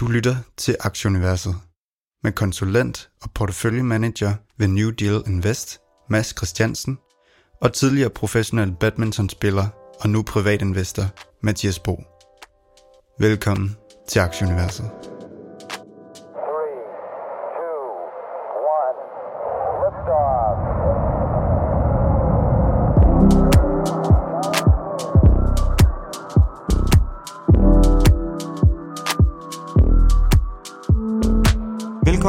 Du lytter til Aktieuniverset med konsulent og porteføljemanager ved New Deal Invest, Mads Christiansen, og tidligere professionel badmintonspiller og nu privatinvestor, Mathias Bo. Velkommen til Aktieuniverset.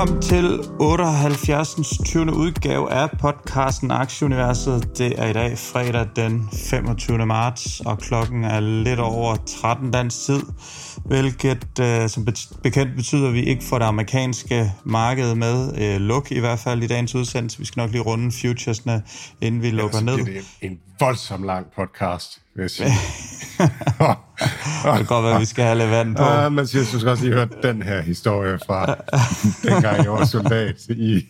Velkommen til 78. 20. udgave af podcasten Aktieuniverset. Det er i dag fredag den 25. marts, og klokken er lidt over 13 dansk tid, hvilket uh, som bekendt betyder, at vi ikke får det amerikanske marked med. Uh, luk i hvert fald i dagens udsendelse. Vi skal nok lige runde futuresne, inden vi ja, lukker ned. Det er en voldsom lang podcast vil jeg sige. det kan godt være, at vi skal have lidt vand på. Ja, men synes også, at I hørte den her historie fra dengang jeg var soldat i,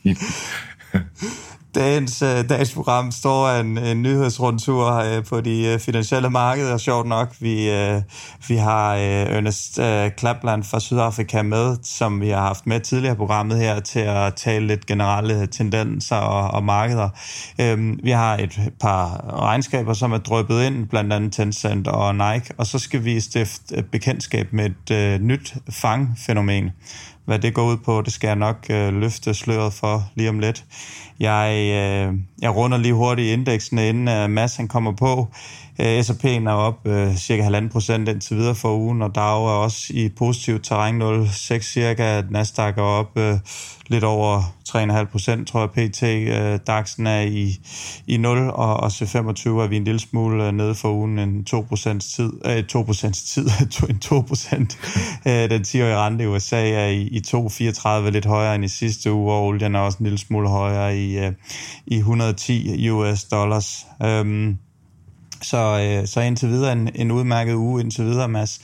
Dagens, øh, dagens program står en, en nyhedsrundtur øh, på de øh, finansielle markeder. Sjovt nok, vi, øh, vi har øh, Ernest øh, Klapland fra Sydafrika med, som vi har haft med tidligere i programmet her, til at tale lidt generelle tendenser og, og markeder. Øhm, vi har et par regnskaber, som er drøbet ind, blandt andet Tencent og Nike, og så skal vi stifte bekendtskab med et øh, nyt fangfænomen. Hvad det går ud på, det skal jeg nok øh, løfte sløret for lige om lidt. Jeg, øh, jeg runder lige hurtigt indeksene, inden øh, Mads han kommer på. Øh, S&P'en er op øh, cirka 1,5 procent indtil videre for ugen, og Dow er også i positivt terræn 0,6 cirka. Nasdaq er op øh, lidt over 3,5 procent, tror jeg, pt. Øh, DAX'en er i, i 0, og, og C25 er vi en lille smule øh, nede for ugen, en 2 procents tid, øh, 2 procents tid, en 2 procent. øh, den 10-årige rente i USA er i, i 2,34, lidt højere end i sidste uge, og olien er også en lille smule højere i, øh, i 110 US dollars. Øh, så, øh, så indtil videre en, en udmærket uge indtil videre, Mads.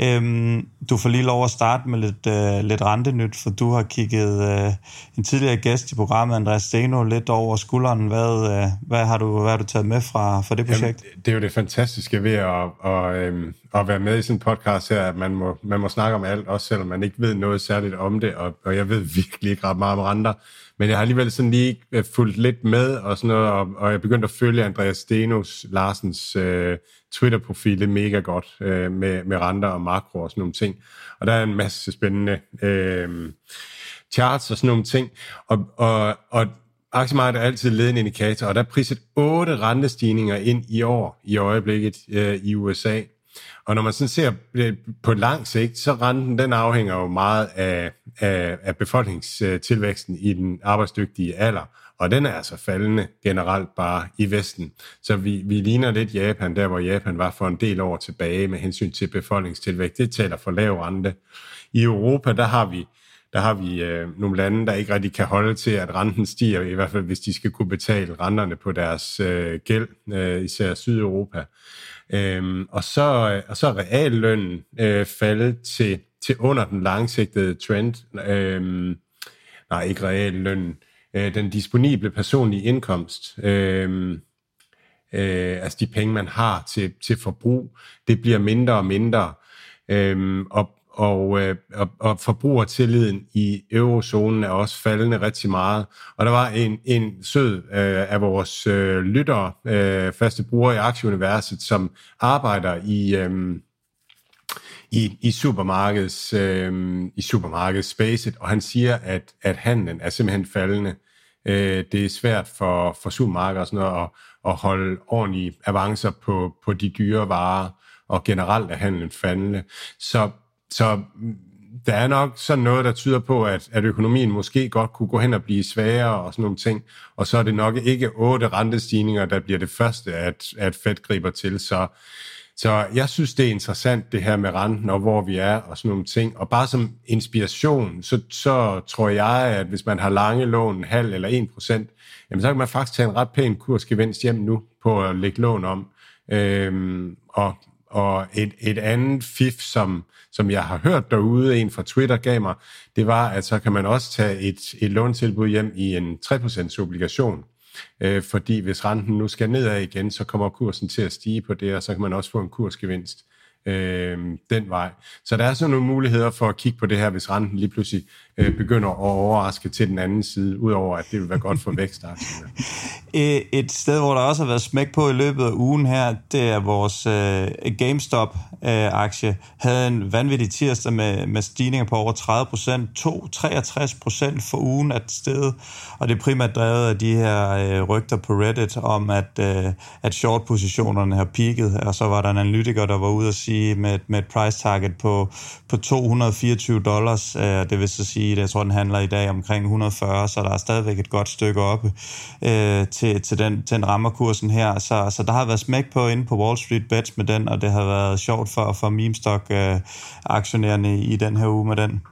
Øhm, du får lige lov at starte med lidt, øh, lidt rentenyt, for du har kigget øh, en tidligere gæst i programmet, Andreas Steno, lidt over skulderen. Hvad, øh, hvad, har, du, hvad har du taget med fra, fra det projekt? Jamen, det er jo det fantastiske ved at, at, øh, at være med i sådan en podcast her, at man må, man må snakke om alt, også selvom man ikke ved noget særligt om det, og, og jeg ved virkelig ikke ret meget om renter. Men jeg har alligevel sådan lige øh, fulgt lidt med, og, sådan noget, og, og jeg begyndte at følge Andreas Stenos Larsens øh, Twitter-profil det mega godt øh, med, med renter og makro og sådan nogle ting. Og der er en masse spændende øh, charts og sådan nogle ting. Og, og, og aktiemarkedet er altid ledende indikator, og der er priset otte rentestigninger ind i år i øjeblikket øh, i USA. Og når man sådan ser øh, på lang sigt, så renten den afhænger jo meget af, af, af befolkningstilvæksten i den arbejdsdygtige alder. Og den er altså faldende generelt bare i Vesten. Så vi, vi ligner lidt Japan, der hvor Japan var for en del år tilbage med hensyn til befolkningstilvækst. Det taler for lav rente. I Europa, der har vi der har vi øh, nogle lande, der ikke rigtig kan holde til, at renten stiger, i hvert fald hvis de skal kunne betale renterne på deres øh, gæld, øh, især Sydeuropa. Øhm, og, så, øh, og så er reallønnen øh, faldet til, til under den langsigtede trend. Øhm, nej, ikke reallønnen. Øh, den disponible personlige indkomst. Øhm, øh, altså de penge, man har til, til forbrug, det bliver mindre og mindre. Øhm, og og, øh, og, og forbrugertilliden i eurozonen er også faldende rigtig meget. Og der var en, en sød øh, af vores øh, lyttere, øh, faste brugere i Aktieuniverset, som arbejder i... Øh, i, i supermarkeds øh, i supermarkedsspacet, og han siger, at, at handlen er simpelthen faldende. Øh, det er svært for, for supermarkeder og sådan noget at, at holde ordentlige avancer på, på de dyre varer, og generelt er handlen faldende. Så så der er nok sådan noget, der tyder på, at, at økonomien måske godt kunne gå hen og blive sværere og sådan nogle ting. Og så er det nok ikke otte rentestigninger, der bliver det første, at, at Fed griber til. Så, så jeg synes, det er interessant, det her med renten og hvor vi er og sådan nogle ting. Og bare som inspiration, så, så tror jeg, at hvis man har lange lån, halv eller 1 procent, jamen så kan man faktisk tage en ret pæn kursgevinst hjem nu på at lægge lån om. Øhm, og og et, et andet fif, som, som jeg har hørt derude, en fra Twitter gav mig, det var, at så kan man også tage et, et låntilbud hjem i en 3% obligation. Øh, fordi hvis renten nu skal nedad igen, så kommer kursen til at stige på det, og så kan man også få en kursgevinst øh, den vej. Så der er sådan nogle muligheder for at kigge på det her, hvis renten lige pludselig øh, begynder at overraske til den anden side, udover at det vil være godt for vækstaktierne. Et sted, hvor der også har været smæk på i løbet af ugen her, det er vores øh, GameStop-aktie. Øh, havde en vanvittig tirsdag med, med stigninger på over 30 procent, 63 procent for ugen at sted, og det er primært drevet af de her øh, rygter på Reddit om, at, øh, at short-positionerne har peaked, og så var der en analytiker, der var ude at sige med, med et price target på, på 224 dollars, øh, det vil så sige, at jeg tror, den handler i dag omkring 140, så der er stadigvæk et godt stykke oppe øh, til, til, den, til den rammerkursen her. Så, så der har været smæk på inde på Wall Street Bets med den, og det har været sjovt for, for memstock-aktionærerne øh, i den her uge med den.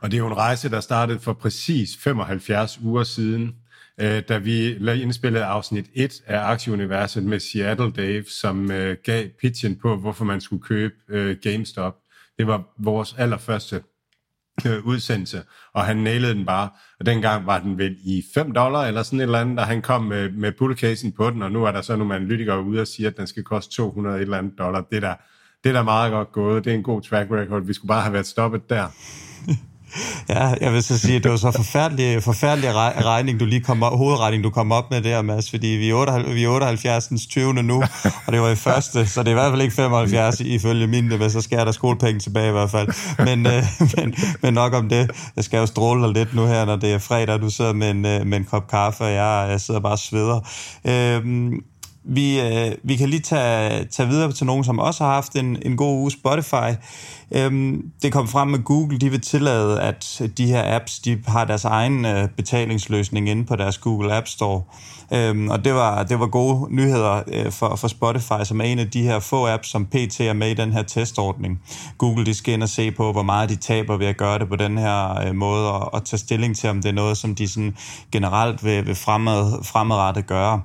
Og det er jo en rejse, der startede for præcis 75 uger siden, øh, da vi indspillede afsnit 1 af Aktieuniverset med Seattle Dave, som øh, gav pitchen på, hvorfor man skulle købe øh, GameStop. Det var vores allerførste Øh, udsendelse, og han nailede den bare. Og dengang var den vel i 5 dollar eller sådan et eller andet, og han kom med, med bullcasen på den, og nu er der så nogle analytikere ude og siger, at den skal koste 200 et eller andet dollar. Det der, det er da meget godt gået. Det er en god track record. Vi skulle bare have været stoppet der. Ja, jeg vil så sige, at det var så forfærdelig, forfærdelig regning, du lige kom op, hovedregning, du kom op med der, Mads, fordi vi er, 78, vi er 78. 20. nu, og det var i første, så det er i hvert fald ikke 75 ifølge min, men så skal der skolepenge tilbage i hvert fald. Men, øh, men, men nok om det. Jeg skal jo stråle dig lidt nu her, når det er fredag, du sidder med en, øh, med en kop kaffe, og jeg, jeg sidder bare og sveder. Øhm, vi, øh, vi kan lige tage, tage videre til nogen, som også har haft en, en god uge. Spotify. Øhm, det kom frem med Google, de vil tillade, at de her apps, de har deres egen øh, betalingsløsning inde på deres Google App Store. Øhm, og det var, det var gode nyheder øh, for, for Spotify, som er en af de her få apps, som PT er med i den her testordning. Google, de skal ind og se på, hvor meget de taber ved at gøre det på den her øh, måde, og, og tage stilling til, om det er noget, som de sådan generelt vil, vil fremad, fremadrettet gøre.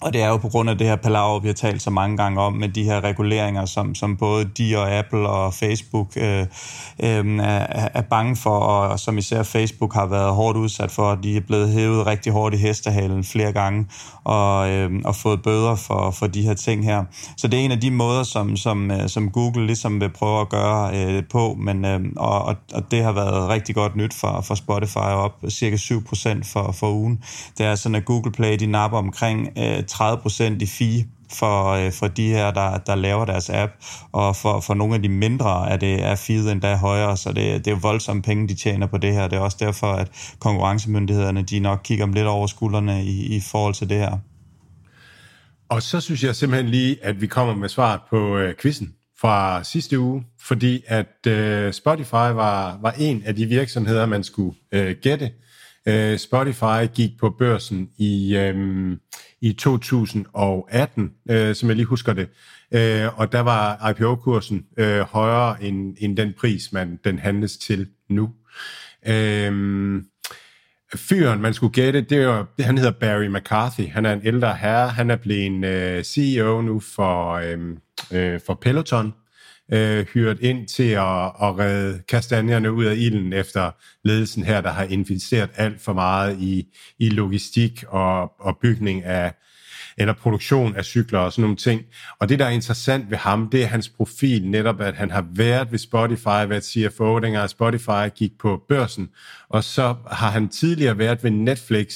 Og det er jo på grund af det her palaver, vi har talt så mange gange om, med de her reguleringer, som, som både de og Apple og Facebook øh, øh, er, er bange for, og som især Facebook har været hårdt udsat for. De er blevet hævet rigtig hårdt i hestehalen flere gange, og, øh, og fået bøder for, for de her ting her. Så det er en af de måder, som, som, øh, som Google ligesom vil prøve at gøre øh, på, men, øh, og, og det har været rigtig godt nyt for, for Spotify, op cirka 7% for, for ugen. Det er sådan, at Google Play, de napper omkring øh, 30% i fee for, øh, for de her, der, der laver deres app, og for, for nogle af de mindre er det er feed endda højere, så det, det er voldsomme penge, de tjener på det her. Det er også derfor, at konkurrencemyndighederne de nok kigger lidt over skuldrene i, i forhold til det her. Og så synes jeg simpelthen lige, at vi kommer med svaret på øh, quizzen fra sidste uge, fordi at øh, Spotify var, var en af de virksomheder, man skulle øh, gætte. Øh, Spotify gik på børsen i, øh, i 2018, øh, som jeg lige husker det. Øh, og der var IPO-kursen øh, højere end, end den pris, man den handles til nu. Øh, fyren, man skulle gætte, det er, han hedder Barry McCarthy. Han er en ældre herre. Han er blevet øh, CEO nu for, øh, øh, for Peloton øh, hyret ind til at, at redde kastanjerne ud af ilden efter ledelsen her, der har investeret alt for meget i, i logistik og, og bygning af eller produktion af cykler og sådan nogle ting. Og det, der er interessant ved ham, det er hans profil, netop at han har været ved Spotify, været CFO, dengang Spotify gik på børsen, og så har han tidligere været ved Netflix,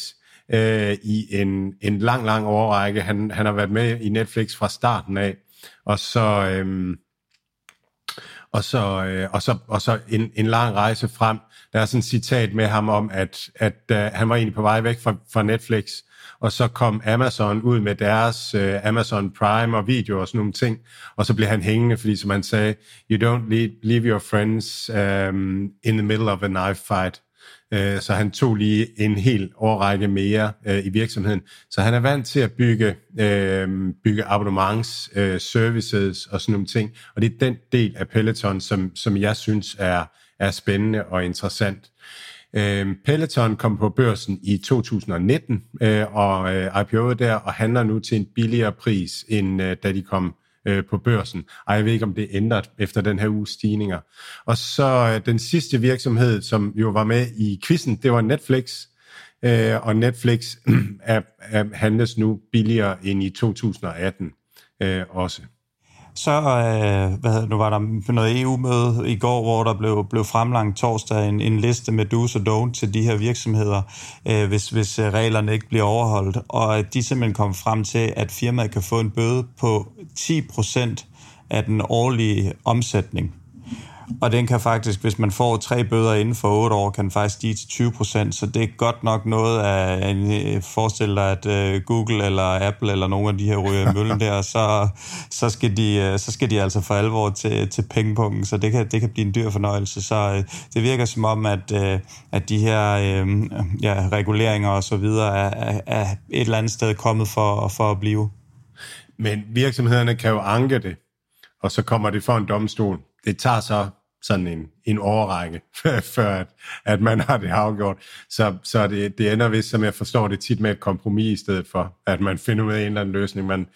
øh, i en, en lang, lang overrække. Han, han har været med i Netflix fra starten af, og så, øh, og så, øh, og så, og så en, en lang rejse frem. Der er sådan et citat med ham om, at, at øh, han var egentlig på vej væk fra, fra Netflix, og så kom Amazon ud med deres øh, Amazon Prime og video og sådan nogle ting, og så blev han hængende, fordi som han sagde, you don't leave, leave your friends um, in the middle of a knife fight. Øh, så han tog lige en hel årrække mere øh, i virksomheden. Så han er vant til at bygge, øh, bygge abonnements, øh, services og sådan nogle ting. Og det er den del af Peloton, som, som jeg synes er, er spændende og interessant. Øh, Peloton kom på børsen i 2019 og IPO'ede øh, der og handler nu til en billigere pris, end da de kom øh, på børsen. Ej, jeg ved ikke, om det er ændret efter den her uges stigninger. Og så øh, den sidste virksomhed, som jo var med i quizzen, det var Netflix. Øh, og Netflix er, er, handles nu billigere end i 2018 øh, også. Så øh, hvad hedder, nu var der noget EU-møde i går, hvor der blev, blev fremlagt torsdag en, en liste med do's og don't til de her virksomheder, øh, hvis, hvis øh, reglerne ikke bliver overholdt. Og de simpelthen kom frem til, at firmaet kan få en bøde på 10% af den årlige omsætning. Og den kan faktisk, hvis man får tre bøder inden for otte år, kan den faktisk stige til 20 procent. Så det er godt nok noget af, en, forestil dig, at uh, Google eller Apple eller nogle af de her ryger møllen der, så, så, skal de, øh, så skal de altså for alvor til, til pengepunkten. Så det kan, det kan blive en dyr fornøjelse. Så det virker som om, at, at de her ja, reguleringer og så videre er, er et eller andet sted kommet for, for at blive. Men virksomhederne kan jo anke det, og så kommer det for en domstol. Det tager så sådan en, en overrække, før at, at man har det afgjort. Så, så det, det ender vist, som jeg forstår det, tit med et kompromis i stedet for, at man finder ud af en eller anden løsning. Man,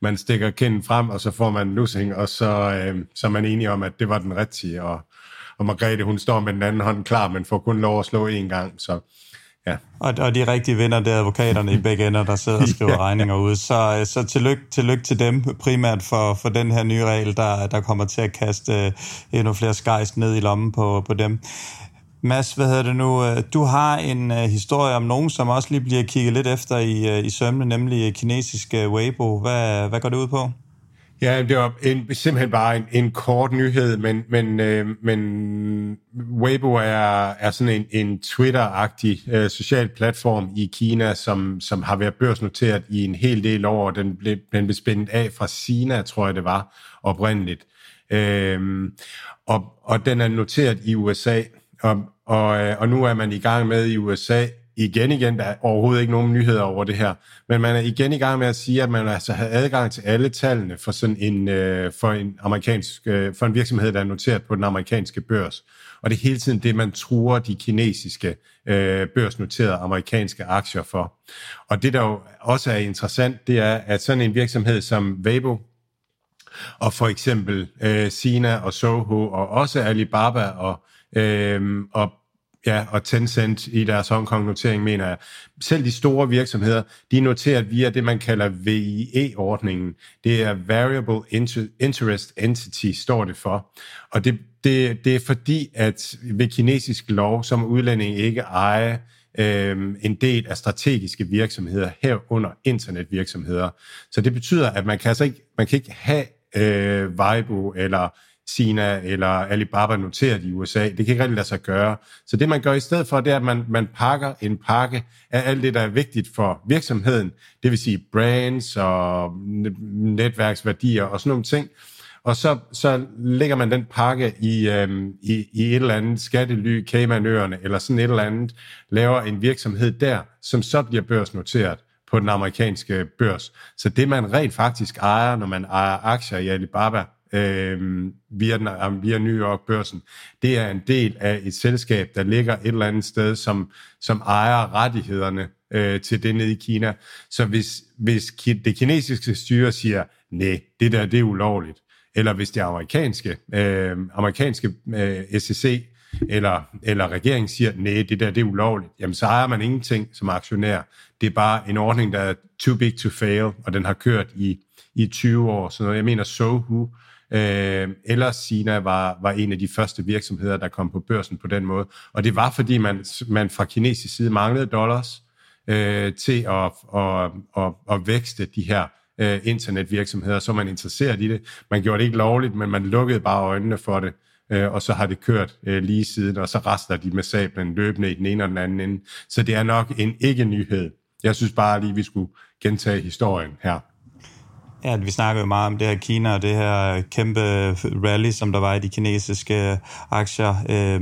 man stikker kinden frem, og så får man en lussing, og så, øh, så er man enige om, at det var den rigtige. Og, og Margrethe, hun står med den anden hånd klar, men får kun lov at slå én gang. Så, Ja. Og, og de rigtige vinder, det er advokaterne i begge ender, der sidder og skriver ja. regninger ud. Så, øh, så tillykke, tillykke til dem, primært for, for den her nye regel, der, der kommer til at kaste øh, endnu flere skejs ned i lommen på, på dem. Mads, hvad hedder det nu? Øh, du har en uh, historie om nogen, som også lige bliver kigget lidt efter i, uh, i sømne, nemlig kinesiske Weibo. Hvad, hvad går det ud på? Ja, det var en, simpelthen bare en, en kort nyhed, men, men, øh, men Weibo er, er sådan en, en Twitter-agtig øh, social platform i Kina, som, som har været børsnoteret i en hel del år. Den blev, den blev spændt af fra Sina, tror jeg det var, oprindeligt. Øh, og, og den er noteret i USA, og, og, øh, og nu er man i gang med i USA igen igen, der er overhovedet ikke nogen nyheder over det her, men man er igen i gang med at sige, at man altså har adgang til alle tallene for sådan en, øh, for en amerikansk, øh, for en virksomhed, der er noteret på den amerikanske børs. Og det er hele tiden det, man truer de kinesiske øh, børsnoterede amerikanske aktier for. Og det, der jo også er interessant, det er, at sådan en virksomhed som Weibo, og for eksempel øh, Sina og Soho, og også Alibaba og, øh, og Ja, og Tencent i deres Hongkong-notering, mener jeg. Selv de store virksomheder, de er noteret via det, man kalder VIE-ordningen. Det er Variable Interest Entity, står det for. Og det, det, det er fordi, at ved kinesisk lov, som udlænding ikke ejer øh, en del af strategiske virksomheder, herunder internetvirksomheder. Så det betyder, at man kan altså ikke, man kan ikke have øh, Weibo eller Sina eller Alibaba noteret i USA. Det kan ikke rigtig lade sig gøre. Så det, man gør i stedet for, det er, at man, man pakker en pakke af alt det, der er vigtigt for virksomheden. Det vil sige brands og netværksværdier og sådan nogle ting. Og så, så lægger man den pakke i, øhm, i, i et eller andet skattely, Caymanøerne eller sådan et eller andet, laver en virksomhed der, som så bliver børsnoteret på den amerikanske børs. Så det, man rent faktisk ejer, når man ejer aktier i Alibaba, Øhm, øh, via, den, via New York-børsen, det er en del af et selskab, der ligger et eller andet sted, som, som ejer rettighederne øh, til det nede i Kina. Så hvis, hvis det kinesiske styre siger, nej, det der det er ulovligt, eller hvis det amerikanske, øh, amerikanske øh, SEC eller, eller regeringen siger, nej, det der det er ulovligt, jamen så ejer man ingenting som aktionær. Det er bare en ordning, der er too big to fail, og den har kørt i, i 20 år. Så noget, jeg mener, Sohu Øh, ellers Sina var, var en af de første virksomheder, der kom på børsen på den måde. Og det var, fordi man, man fra kinesisk side manglede dollars øh, til at, at, at, at vækste de her øh, internetvirksomheder, så man interesseret i det. Man gjorde det ikke lovligt, men man lukkede bare øjnene for det, øh, og så har det kørt øh, lige siden, og så rester de med sablen løbende i den ene og den anden ende. Så det er nok en ikke-nyhed. Jeg synes bare lige, vi skulle gentage historien her. Ja, vi snakker jo meget om det her Kina og det her kæmpe rally, som der var i de kinesiske øh, aktier øh,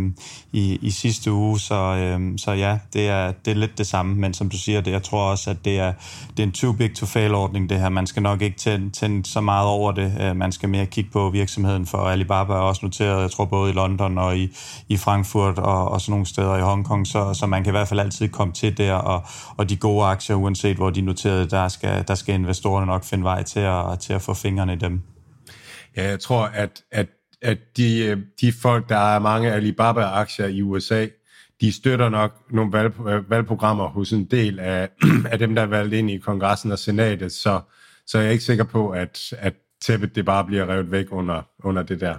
i, i sidste uge. Så, øh, så ja, det er, det er lidt det samme, men som du siger, det, jeg tror også, at det er, det er en too big to fail ordning det her. Man skal nok ikke tænde, tænde så meget over det. Øh, man skal mere kigge på virksomheden, for Alibaba er også noteret, jeg tror både i London og i, i Frankfurt og, og sådan nogle steder i Hongkong, så, så man kan i hvert fald altid komme til der, og, og de gode aktier, uanset hvor de er noteret, der skal, der skal investorerne nok finde vej til at, til at få fingrene i dem. Ja, jeg tror, at, at, at de, øh, de folk, der er mange Alibaba-aktier i USA, de støtter nok nogle valg, øh, valgprogrammer hos en del af, af dem, der er valgt ind i kongressen og senatet, så, så jeg er ikke sikker på, at, at tæppet det bare bliver revet væk under, under det der.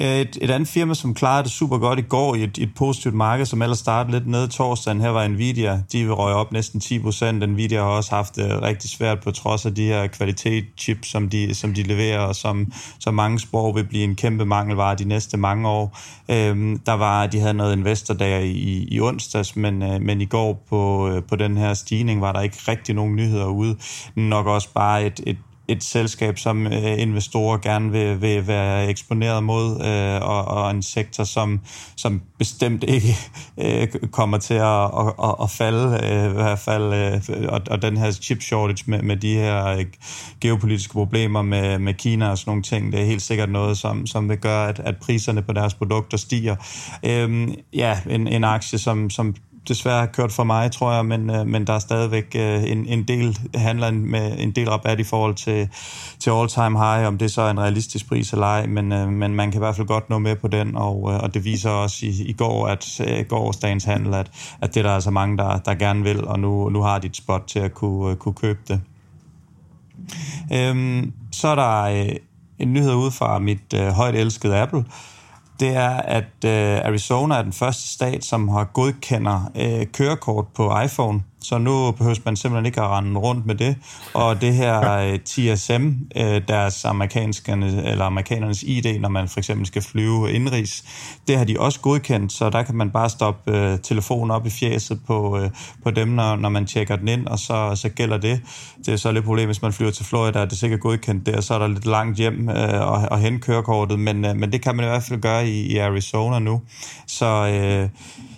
Øh, et, et andet firma, som klarede det super godt i går i et, et positivt marked, som ellers startede lidt nede torsdagen, her var Nvidia. De røg op næsten 10 procent. Nvidia har også haft det rigtig svært på trods af de her kvalitetschips, som de, som de leverer, og som, som mange spår vil blive en kæmpe mangelvare de næste mange år. Øhm, der var, de havde noget investordag i, i onsdags, men, øh, men i går på, øh, på den her stigning var der ikke rigtig nogen nyheder ude. Nok også bare et, et et selskab, som øh, investorer gerne vil, vil være eksponeret mod, øh, og, og en sektor, som, som bestemt ikke øh, kommer til at, at, at, at falde, øh, i hvert fald, øh, og, og den her chip shortage med, med de her øh, geopolitiske problemer med, med Kina og sådan nogle ting, det er helt sikkert noget, som, som vil gøre, at, at priserne på deres produkter stiger. Øh, ja, en, en aktie, som, som desværre kørt for mig, tror jeg, men, øh, men der er stadigvæk øh, en, en del handler med en del rabat i forhold til, til all-time high, om det så er en realistisk pris eller ej, men, øh, men man kan i hvert fald godt nå med på den, og, øh, og det viser også i, i går, at øh, gårsdagens handel, at, at det er der altså mange, der, der gerne vil, og nu, nu har de et spot til at kunne, øh, kunne købe det. Øhm, så er der en nyhed ud fra mit øh, højt elskede Apple, det er, at øh, Arizona er den første stat, som har godkender øh, kørekort på iPhone så nu behøver man simpelthen ikke at rende rundt med det. Og det her øh, TSM, øh, deres amerikanskerne, eller amerikanernes ID, når man for eksempel skal flyve indrigs, det har de også godkendt, så der kan man bare stoppe øh, telefonen op i fjeset på, på dem, når, når man tjekker den ind, og så, så gælder det. Det er så lidt problem, hvis man flyver til Florida, er det sikkert godkendt der, så er der lidt langt hjem øh, og, og hen kørekortet, men, øh, men det kan man i hvert fald gøre i, i Arizona nu. Så øh,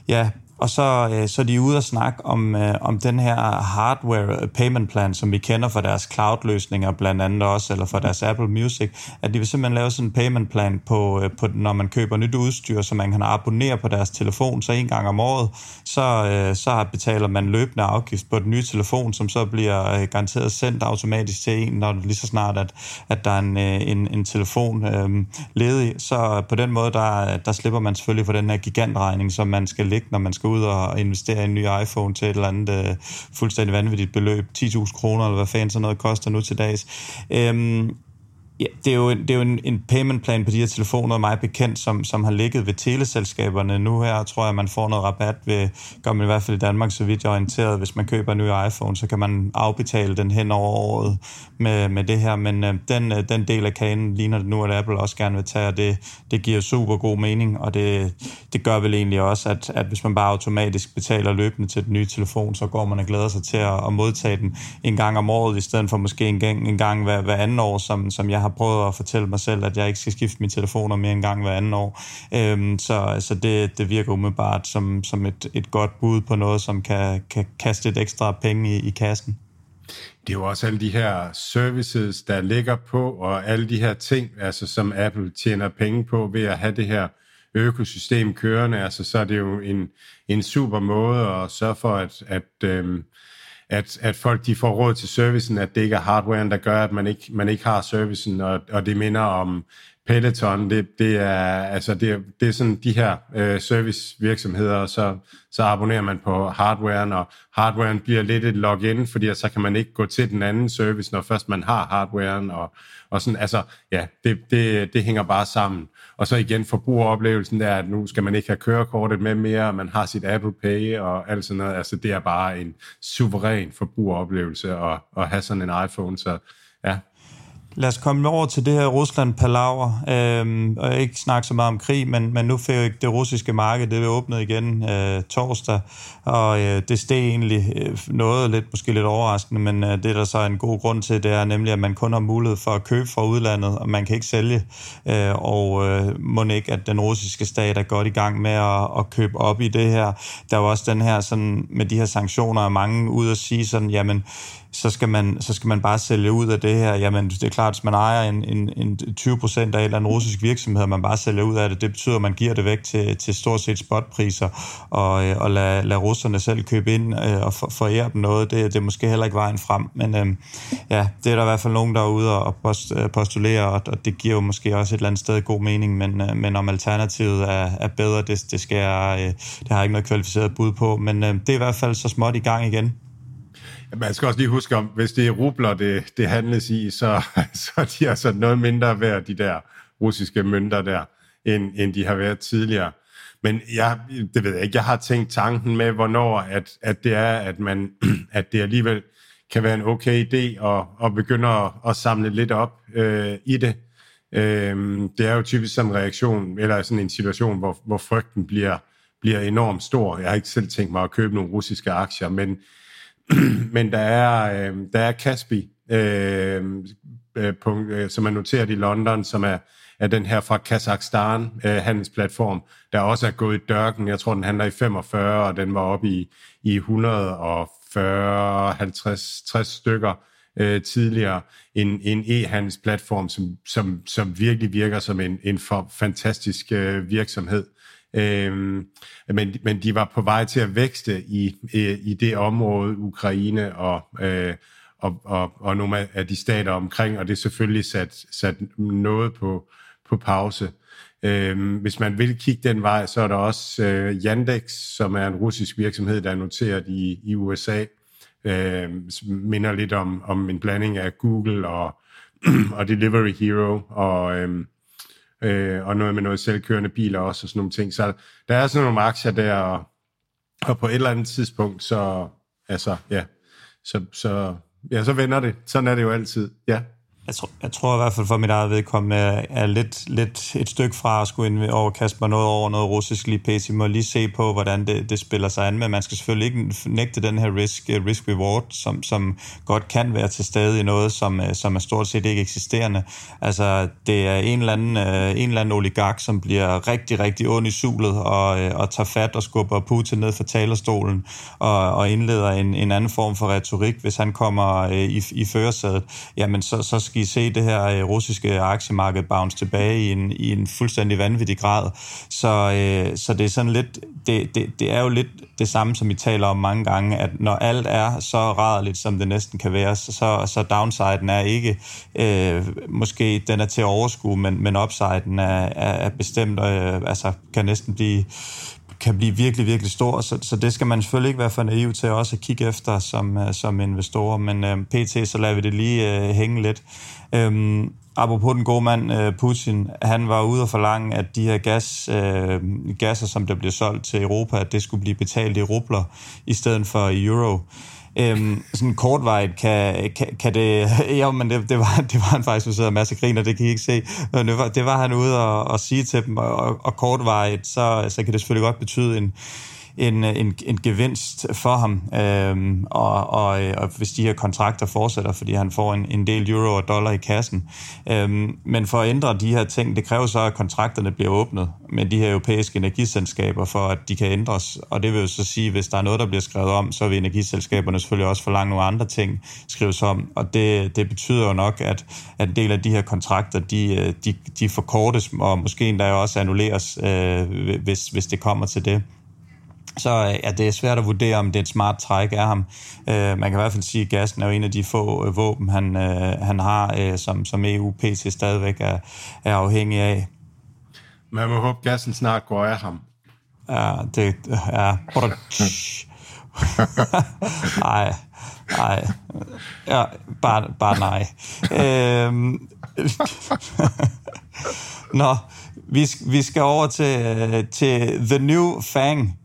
ja, og så, øh, så er de ude og snakke om, øh, om den her hardware øh, payment plan, som vi kender fra deres cloud-løsninger blandt andet også, eller fra deres Apple Music, at de vil simpelthen lave sådan en payment plan på, øh, på når man køber nyt udstyr, så man kan abonnere på deres telefon, så en gang om året, så, øh, så betaler man løbende afgift på den nye telefon, som så bliver øh, garanteret sendt automatisk til en, når det lige så snart, at, at der er en, en, en telefon øh, ledig. Så på den måde, der, der slipper man selvfølgelig for den her gigantregning, som man skal lægge, når man skal ud og investere i en ny iPhone til et eller andet øh, fuldstændig vanvittigt beløb, 10.000 kroner, eller hvad fanden sådan noget koster nu til dags. Øhm, Ja, det er jo, en, det er jo en, en payment plan på de her telefoner, meget bekendt, som, som har ligget ved teleselskaberne. Nu her tror jeg, at man får noget rabat ved, gør man i hvert fald i Danmark, så vidt jeg er orienteret. Hvis man køber en ny iPhone, så kan man afbetale den hen over året med, med det her. Men øh, den, øh, den del af kagen ligner det nu, at Apple også gerne vil tage, og det, det giver super god mening. Og det, det gør vel egentlig også, at, at hvis man bare automatisk betaler løbende til den nye telefon, så går man og glæder sig til at, at modtage den en gang om året, i stedet for måske en gang, en gang hver, hver anden år, som, som jeg har prøvet at fortælle mig selv, at jeg ikke skal skifte mine telefoner mere en gang hver anden år. Øhm, så så det, det virker umiddelbart som, som et, et godt bud på noget, som kan, kan kaste et ekstra penge i, i kassen. Det er jo også alle de her services, der ligger på, og alle de her ting, altså som Apple tjener penge på ved at have det her økosystem kørende, altså så er det jo en, en super måde at sørge for, at, at øhm, at, at folk de får råd til servicen, at det ikke er hardwaren, der gør, at man ikke, man ikke har servicen, og, og det minder om Peloton, det, det er altså det, det er sådan de her øh, servicevirksomheder, og så, så abonnerer man på hardwaren, og hardwaren bliver lidt et login, fordi så kan man ikke gå til den anden service, når først man har hardwaren, og, og sådan, altså, ja, det, det, det hænger bare sammen. Og så igen forbrugeroplevelsen der, at nu skal man ikke have kørekortet med mere, man har sit Apple Pay og alt sådan noget, altså det er bare en suveræn forbrugeroplevelse at, at have sådan en iPhone, så ja, Lad os komme over til det her Rusland-palaver, øhm, og ikke snakke så meget om krig, men, men nu fik det russiske marked, det er åbnet igen øh, torsdag, og øh, det steg egentlig øh, noget lidt, måske lidt overraskende, men øh, det er der så en god grund til, det er nemlig, at man kun har mulighed for at købe fra udlandet, og man kan ikke sælge, øh, og øh, må ikke, at den russiske stat er godt i gang med at, at købe op i det her. Der er jo også den her, sådan, med de her sanktioner, er mange ud at sige sådan, jamen, så skal, man, så skal man bare sælge ud af det her. Jamen, det er klart, hvis man ejer en, en, en 20 procent af en eller anden russisk virksomhed, og man bare sælger ud af det, det betyder, at man giver det væk til, til stort set spotpriser, og, øh, og lade lad russerne selv købe ind øh, og for, forære dem noget. Det, det er måske heller ikke vejen frem, men øhm, ja, det er der i hvert fald nogen, der er ude og post, øh, postulere, og, og det giver jo måske også et eller andet sted god mening, men, øh, men om alternativet er, er bedre, det, det, skal jeg, øh, det har jeg ikke noget kvalificeret bud på, men øh, det er i hvert fald så småt i gang igen. Man skal også lige huske om, hvis det er rubler, det, det handles i, så, så de er de altså noget mindre værd, de der russiske mønter der, end, end de har været tidligere. Men jeg, det ved jeg ikke, jeg har tænkt tanken med, hvornår at, at det er, at, man, at det alligevel kan være en okay idé at, at begynde at, at samle lidt op øh, i det. Øh, det er jo typisk sådan en reaktion, eller sådan en situation, hvor, hvor frygten bliver, bliver enormt stor. Jeg har ikke selv tænkt mig at købe nogle russiske aktier, men, men der er, øh, der er Kaspi, øh, øh, punkt, øh, som er noteret i London, som er, er den her fra Kazakhstan øh, handelsplatform, der også er gået i dørken. Jeg tror, den handler i 45, og den var oppe i, i 140, 50, 60 stykker øh, tidligere. En, en e-handelsplatform, som, som, som virkelig virker som en, en for fantastisk øh, virksomhed. Øhm, men, men de var på vej til at vækste i, i, i det område, Ukraine og, øh, og, og, og nogle af de stater omkring, og det er selvfølgelig sat, sat noget på, på pause. Øhm, hvis man vil kigge den vej, så er der også øh, Yandex, som er en russisk virksomhed, der er noteret i, i USA, øh, minder lidt om, om en blanding af Google og, og Delivery Hero, og... Øh, øh, og noget med noget selvkørende biler også, og sådan nogle ting. Så der er sådan nogle aktier der, og, og på et eller andet tidspunkt, så, altså, ja, så, så, ja, så vender det. Sådan er det jo altid, ja. Jeg tror, jeg tror i hvert fald for mit eget vedkommende er lidt, lidt et stykke fra at skulle overkaste mig noget over noget russisk lige pæs. må lige se på, hvordan det, det spiller sig an, men man skal selvfølgelig ikke nægte den her risk, eh, risk reward, som, som godt kan være til stede i noget, som, eh, som er stort set ikke eksisterende. Altså, det er en eller anden, eh, en eller anden oligark, som bliver rigtig, rigtig ond i sulet og, og tager fat og skubber Putin ned fra talerstolen og, og indleder en, en anden form for retorik, hvis han kommer i, i førersædet. Jamen, så, så skal i se det her øh, russiske aktiemarked bounce tilbage i en, i en fuldstændig vanvittig grad. Så, øh, så det er sådan lidt, det, det, det er jo lidt det samme, som vi taler om mange gange, at når alt er så rædderligt, som det næsten kan være, så, så downsiden er ikke, øh, måske den er til at overskue, men, men upsiden er, er, er bestemt, øh, altså kan næsten blive kan blive virkelig, virkelig stor, så, så det skal man selvfølgelig ikke være for naiv til også at kigge efter som, øh, som investor, men øh, pt. så lader vi det lige øh, hænge lidt. Øhm, apropos den gode mand øh, Putin, han var ude og forlange, at de her gas, øh, gasser, som der bliver solgt til Europa, at det skulle blive betalt i rubler i stedet for i euro. Øhm, sådan kortvejt kan, kan, kan det... Ja, men det, det, var, det var han faktisk, så sidder masse griner, det kan I ikke se. Men det var, det var han ude og, og sige til dem, og, og kortvejt, så, så kan det selvfølgelig godt betyde en, en, øh, en, en gevinst for ham, øhm, og, og, øh, og hvis de her kontrakter fortsætter, fordi han får en, en del euro og dollar i kassen. Øhm, men for at ændre de her ting, det kræver så, at kontrakterne bliver åbnet med de her europæiske energiselskaber, for at de kan ændres. Og det vil jo så sige, hvis der er noget, der bliver skrevet om, så vil energiselskaberne selvfølgelig også forlange nogle andre ting skrives om. Og det, det betyder jo nok, at, at en del af de her kontrakter, de, øh, de, de forkortes, og måske endda også annulleres, øh, hvis, hvis det kommer til det. Så ja, det er svært at vurdere, om det er et smart træk af ham. Øh, man kan i hvert fald sige, at gassen er jo en af de få øh, våben, han, øh, han har, øh, som, som EU PC stadigvæk er, er afhængig af. Man må håbe, gassen snart går af ham. Ja, det er... nej, nej. Ja, bare, bare nej. øhm, Nå, vi, vi skal over til, øh, til The New Fang,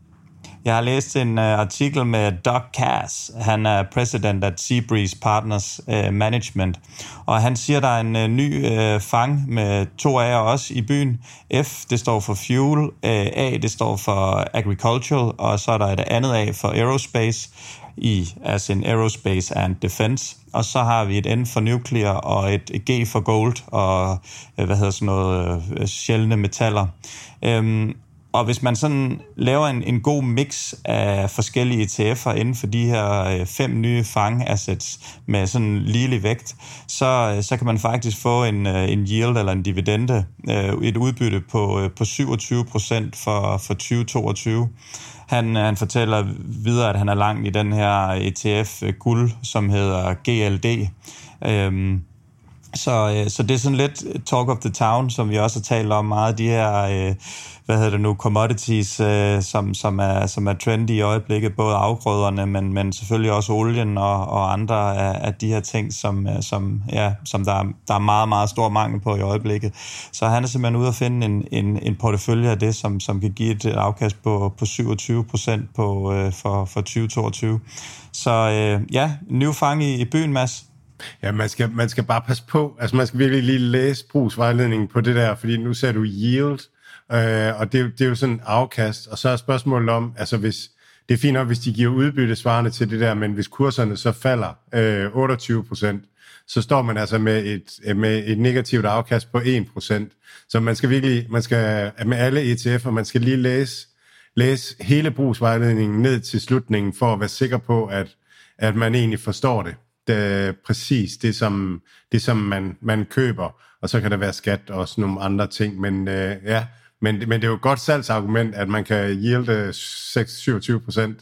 jeg har læst en uh, artikel med Doug Cass. Han er president af Seabreeze Partners uh, Management. Og han siger, der er en uh, ny uh, fang med to A'er også i byen. F, det står for fuel. Uh, A, det står for agricultural. Og så er der et andet A for aerospace i, altså en aerospace and defense. Og så har vi et N for nuclear og et G for gold og hvad hedder sådan noget sjældne metaller. Um, og hvis man sådan laver en, en god mix af forskellige ETF'er inden for de her øh, fem nye fangassets med sådan ligelig vægt, så, øh, så kan man faktisk få en, øh, en yield eller en dividende, et udbytte på, på 27 procent for, for 2022. Han, han fortæller videre, at han er langt i den her ETF guld, som hedder GLD. Øhm, så, øh, så det er sådan lidt talk of the town, som vi også har talt om meget, de her, øh, hvad hedder det nu, commodities, øh, som, som, er, som er trendy i øjeblikket, både afgrøderne, men, men selvfølgelig også olien og, og andre af, af de her ting, som, øh, som, ja, som der, er, der er meget, meget stor mangel på i øjeblikket. Så han er simpelthen ude at finde en, en, en portefølje af det, som, som kan give et afkast på, på 27 procent på, øh, for, for 2022. Så øh, ja, ny fang i, i byen, Mads. Ja, man skal, man skal bare passe på. Altså, man skal virkelig lige læse brugsvejledningen på det der, fordi nu ser du yield, øh, og det, det er jo sådan en afkast. Og så er spørgsmålet om, altså hvis, det er fint nok, hvis de giver udbytte svarende til det der, men hvis kurserne så falder øh, 28 procent, så står man altså med et, øh, med et negativt afkast på 1 procent. Så man skal virkelig, man skal øh, med alle ETF'er, man skal lige læse, læse hele brugsvejledningen ned til slutningen, for at være sikker på, at, at man egentlig forstår det det, præcis det, som, det, som man, man køber, og så kan der være skat og sådan nogle andre ting, men øh, ja, men, men det er jo et godt salgsargument, at man kan yielde 6-27 procent.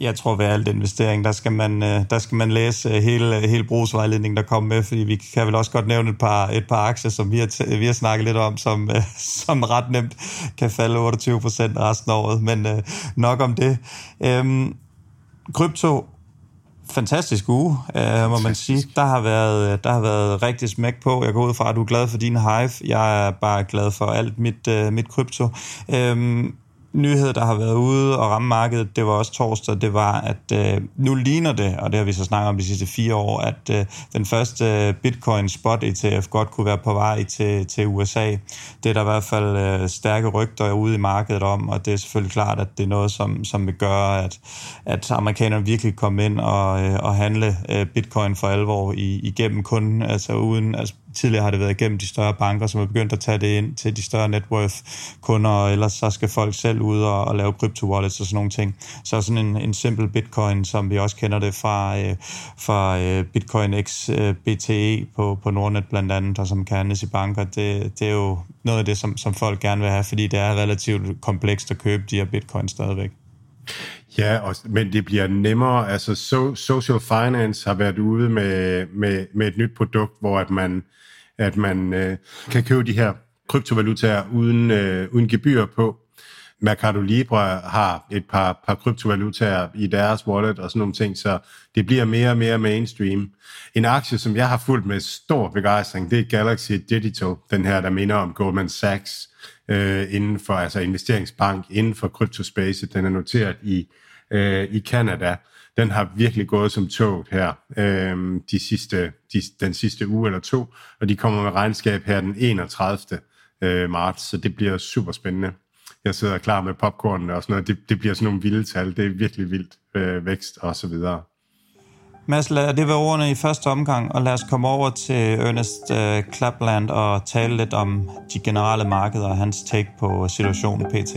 Jeg tror ved alt investering, der skal man, øh, der skal man læse øh, hele, hele brugsvejledningen, der kommer med, fordi vi kan vel også godt nævne et par, et par aktier, som vi har, vi har snakket lidt om, som, som ret nemt kan falde 28 procent resten af året, men nok om det. Øhm, krypto fantastisk uge, uh, må man sige. Der har, været, der har været rigtig smæk på. Jeg går ud fra, at du er glad for din Hive. Jeg er bare glad for alt mit, uh, mit krypto. Um, nyhed, der har været ude og ramme markedet, det var også torsdag, det var, at øh, nu ligner det, og det har vi så snakket om de sidste fire år, at øh, den første øh, Bitcoin Spot ETF godt kunne være på vej til, til USA. Det er der i hvert fald øh, stærke rygter ude i markedet om, og det er selvfølgelig klart, at det er noget, som, som vil gøre, at, at amerikanerne virkelig kommer ind og, øh, og handle øh, Bitcoin for alvor i, igennem kunden, altså uden, altså tidligere har det været igennem de større banker, som er begyndt at tage det ind til de større net worth kunder, og ellers så skal folk selv ud og, og lave crypto wallets og sådan nogle ting. Så sådan en, en simpel bitcoin, som vi også kender det fra, øh, fra øh, Bitcoin X øh, BTE på, på Nordnet blandt andet, og som kan handles i banker, det, det er jo noget af det, som, som folk gerne vil have, fordi det er relativt komplekst at købe de her bitcoin stadigvæk. Ja, og, men det bliver nemmere. Altså so, Social Finance har været ude med, med, med et nyt produkt, hvor at man at man øh, kan købe de her kryptovalutaer uden, øh, uden gebyr på. Mercado Libre har et par, par kryptovalutaer i deres wallet og sådan nogle ting, så det bliver mere og mere mainstream. En aktie, som jeg har fulgt med stor begejstring, det er Galaxy Digital, den her, der minder om Goldman Sachs øh, inden for altså investeringsbank, inden for kryptospace. Den er noteret i, øh, i Kanada, den har virkelig gået som toget her øh, de sidste, de, den sidste uge eller to, og de kommer med regnskab her den 31. Øh, marts, så det bliver super spændende. Jeg sidder klar med popcorn og sådan noget. Det, det bliver sådan nogle vilde tal. Det er virkelig vildt øh, vækst og så videre. Mads, lad det være ordene i første omgang, og lad os komme over til Ernest øh, Klapland og tale lidt om de generelle markeder og hans take på situationen pt.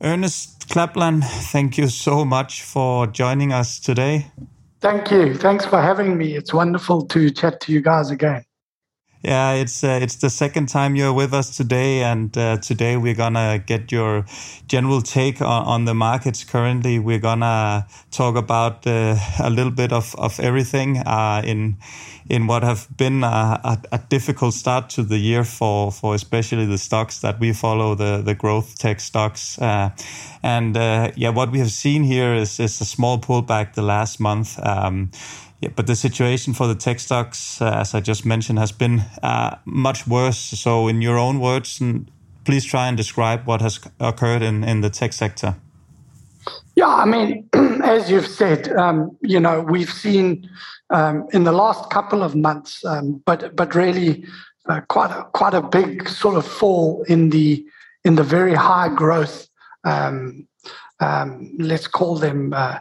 Ernest Klaplan, thank you so much for joining us today. Thank you. Thanks for having me. It's wonderful to chat to you guys again. Yeah, it's uh, it's the second time you're with us today, and uh, today we're gonna get your general take on, on the markets currently. We're gonna talk about uh, a little bit of of everything uh, in in what have been a, a, a, difficult start to the year for for especially the stocks that we follow, the the growth tech stocks. Uh, and uh, yeah, what we have seen here is is a small pullback the last month. Um, yeah, but the situation for the tech stocks, uh, as I just mentioned, has been uh, much worse. So, in your own words, please try and describe what has occurred in, in the tech sector. Yeah, I mean, as you've said, um, you know, we've seen um, in the last couple of months, um, but but really uh, quite a, quite a big sort of fall in the in the very high growth um, um, let's call them uh,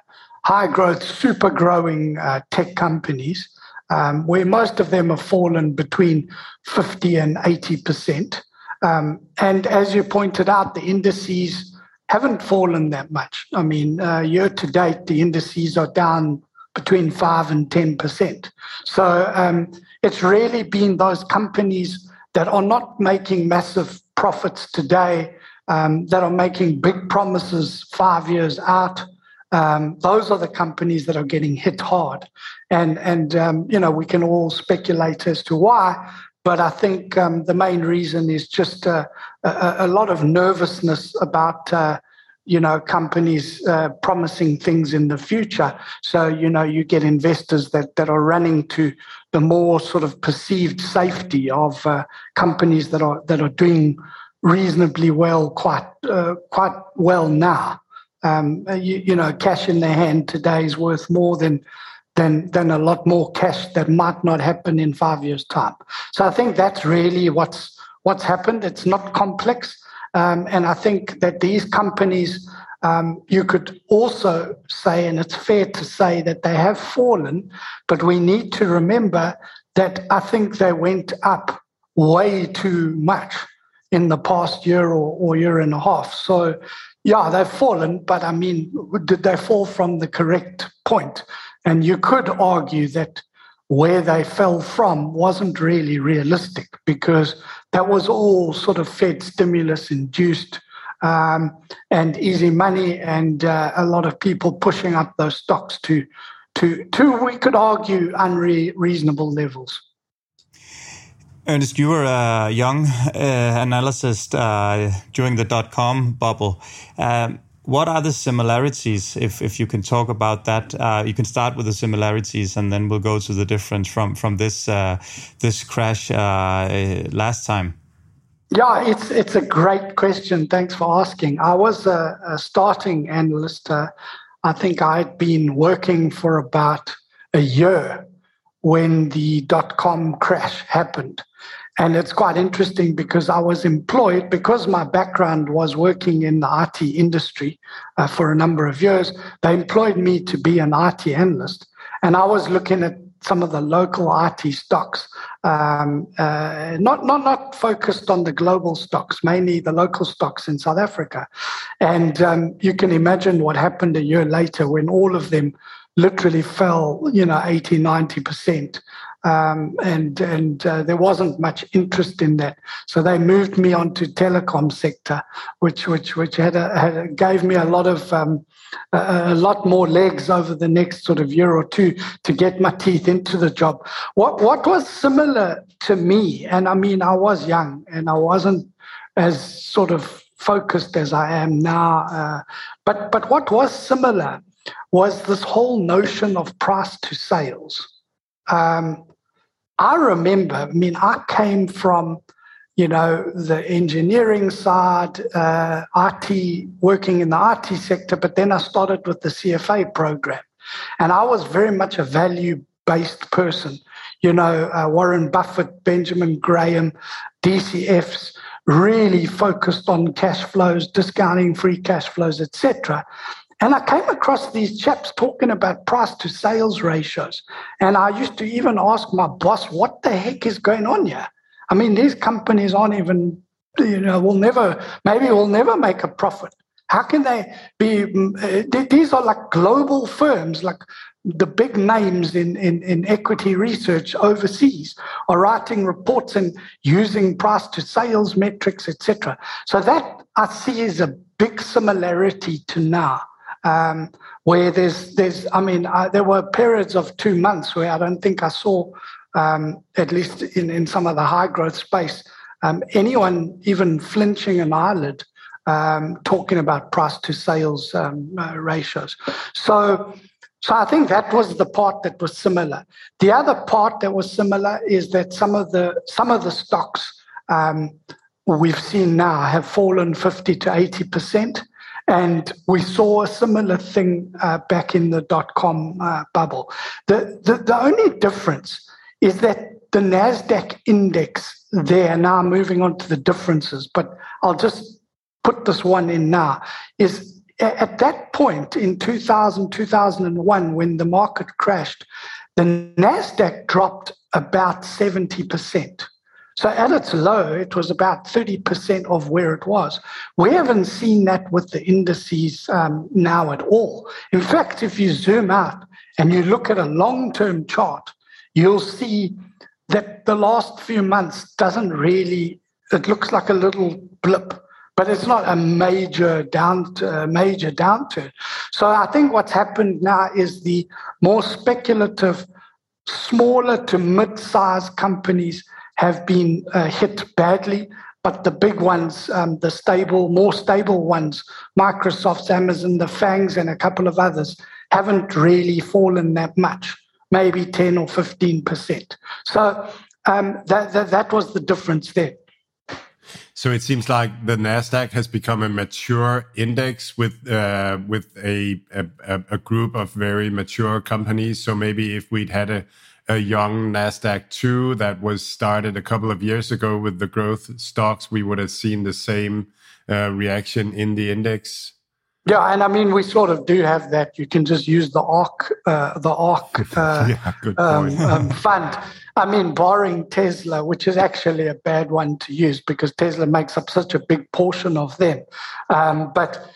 high growth, super growing uh, tech companies, um, where most of them have fallen between 50 and 80%. Um, and as you pointed out, the indices haven't fallen that much. I mean, uh, year to date, the indices are down between 5 and 10%. So um, it's really been those companies that are not making massive profits today, um, that are making big promises five years out. Um, those are the companies that are getting hit hard, and and um, you know we can all speculate as to why, but I think um, the main reason is just uh, a, a, lot of nervousness about uh, you know companies uh, promising things in the future. So you know you get investors that that are running to the more sort of perceived safety of uh, companies that are that are doing reasonably well quite uh, quite well now um, you, you, know cash in their hand today is worth more than than than a lot more cash that might not happen in 5 years time. So i think that's really what's what's happened. It's not complex. Um, and I think that these companies, um, you could also say, and it's fair to say that they have fallen, but we need to remember that I think they went up way too much in the past year or, or year and a half. So, yeah, they've fallen, but I mean, did they fall from the correct point? And you could argue that where they fell from wasn't really realistic because that was all sort of Fed stimulus induced um, and easy money and uh, a lot of people pushing up those stocks to, to, to we could argue, unreasonable levels. Ernest, you were a young uh, analyst uh, during the dot com bubble. Um, what are the similarities, if, if you can talk about that? Uh, you can start with the similarities, and then we'll go to the difference from from this uh, this crash uh, last time. Yeah, it's it's a great question. Thanks for asking. I was a, a starting analyst. Uh, I think I'd been working for about a year when the dot com crash happened. And it's quite interesting because I was employed, because my background was working in the IT industry uh, for a number of years, they employed me to be an IT analyst. And I was looking at some of the local IT stocks, um, uh, not, not, not focused on the global stocks, mainly the local stocks in South Africa. And um, you can imagine what happened a year later when all of them literally fell, you know, 80, 90%. Um, and and uh, there wasn't much interest in that. So they moved me onto telecom sector, which which which had, a, had a, gave me a lot of um, a, a, lot more legs over the next sort of year or two to get my teeth into the job. What what was similar to me, and I mean I was young and I wasn't as sort of focused as I am now, uh, but but what was similar was this whole notion of price to sales. Um, I remember, I mean, I came from, you know, the engineering side, uh, IT, working in the IT sector, but then I started with the CFA program. And I was very much a value based person. You know, uh, Warren Buffett, Benjamin Graham, DCFs really focused on cash flows, discounting free cash flows, etc. And I came across these chaps talking about price to sales ratios. And I used to even ask my boss, what the heck is going on here? I mean, these companies aren't even, you know, will never, maybe will never make a profit. How can they be? Uh, these are like global firms, like the big names in, in, in equity research overseas are writing reports and using price to sales metrics, etc. So that I see is a big similarity to now um, where there's there's I mean I, there were periods of two months where I don't think I saw um, at least in in some of the high growth space um, anyone even flinching an eyelid um, talking about price to sales um, uh, ratios. So. So I think that was the part that was similar. The other part that was similar is that some of the some of the stocks um, we've seen now have fallen 50 to 80 percent. And we saw a similar thing uh, back in the dot com uh, bubble. The, the, the only difference is that the NASDAQ index there, now moving on to the differences, but I'll just put this one in now, is at that point in 2000, 2001, when the market crashed, the NASDAQ dropped about 70%. So at its low, it was about 30% of where it was. We haven't seen that with the indices um, now at all. In fact, if you zoom out and you look at a long term chart, you'll see that the last few months doesn't really, it looks like a little blip but it's not a major down uh, major downturn. So I think what's happened now is the more speculative, smaller to mid-sized companies have been uh, hit badly, but the big ones, um, the stable, more stable ones, Microsoft, Amazon, the Fangs, and a couple of others, haven't really fallen that much, maybe 10 or 15%. So um, that, that, that was the difference there. So it seems like the Nasdaq has become a mature index with uh, with a, a, a group of very mature companies. So maybe if we'd had a a young Nasdaq 2 that was started a couple of years ago with the growth stocks, we would have seen the same uh, reaction in the index. Yeah, and I mean, we sort of do have that. You can just use the ARK, uh, the ARK uh, yeah, um, um, fund. I mean, barring Tesla, which is actually a bad one to use because Tesla makes up such a big portion of them. Um, but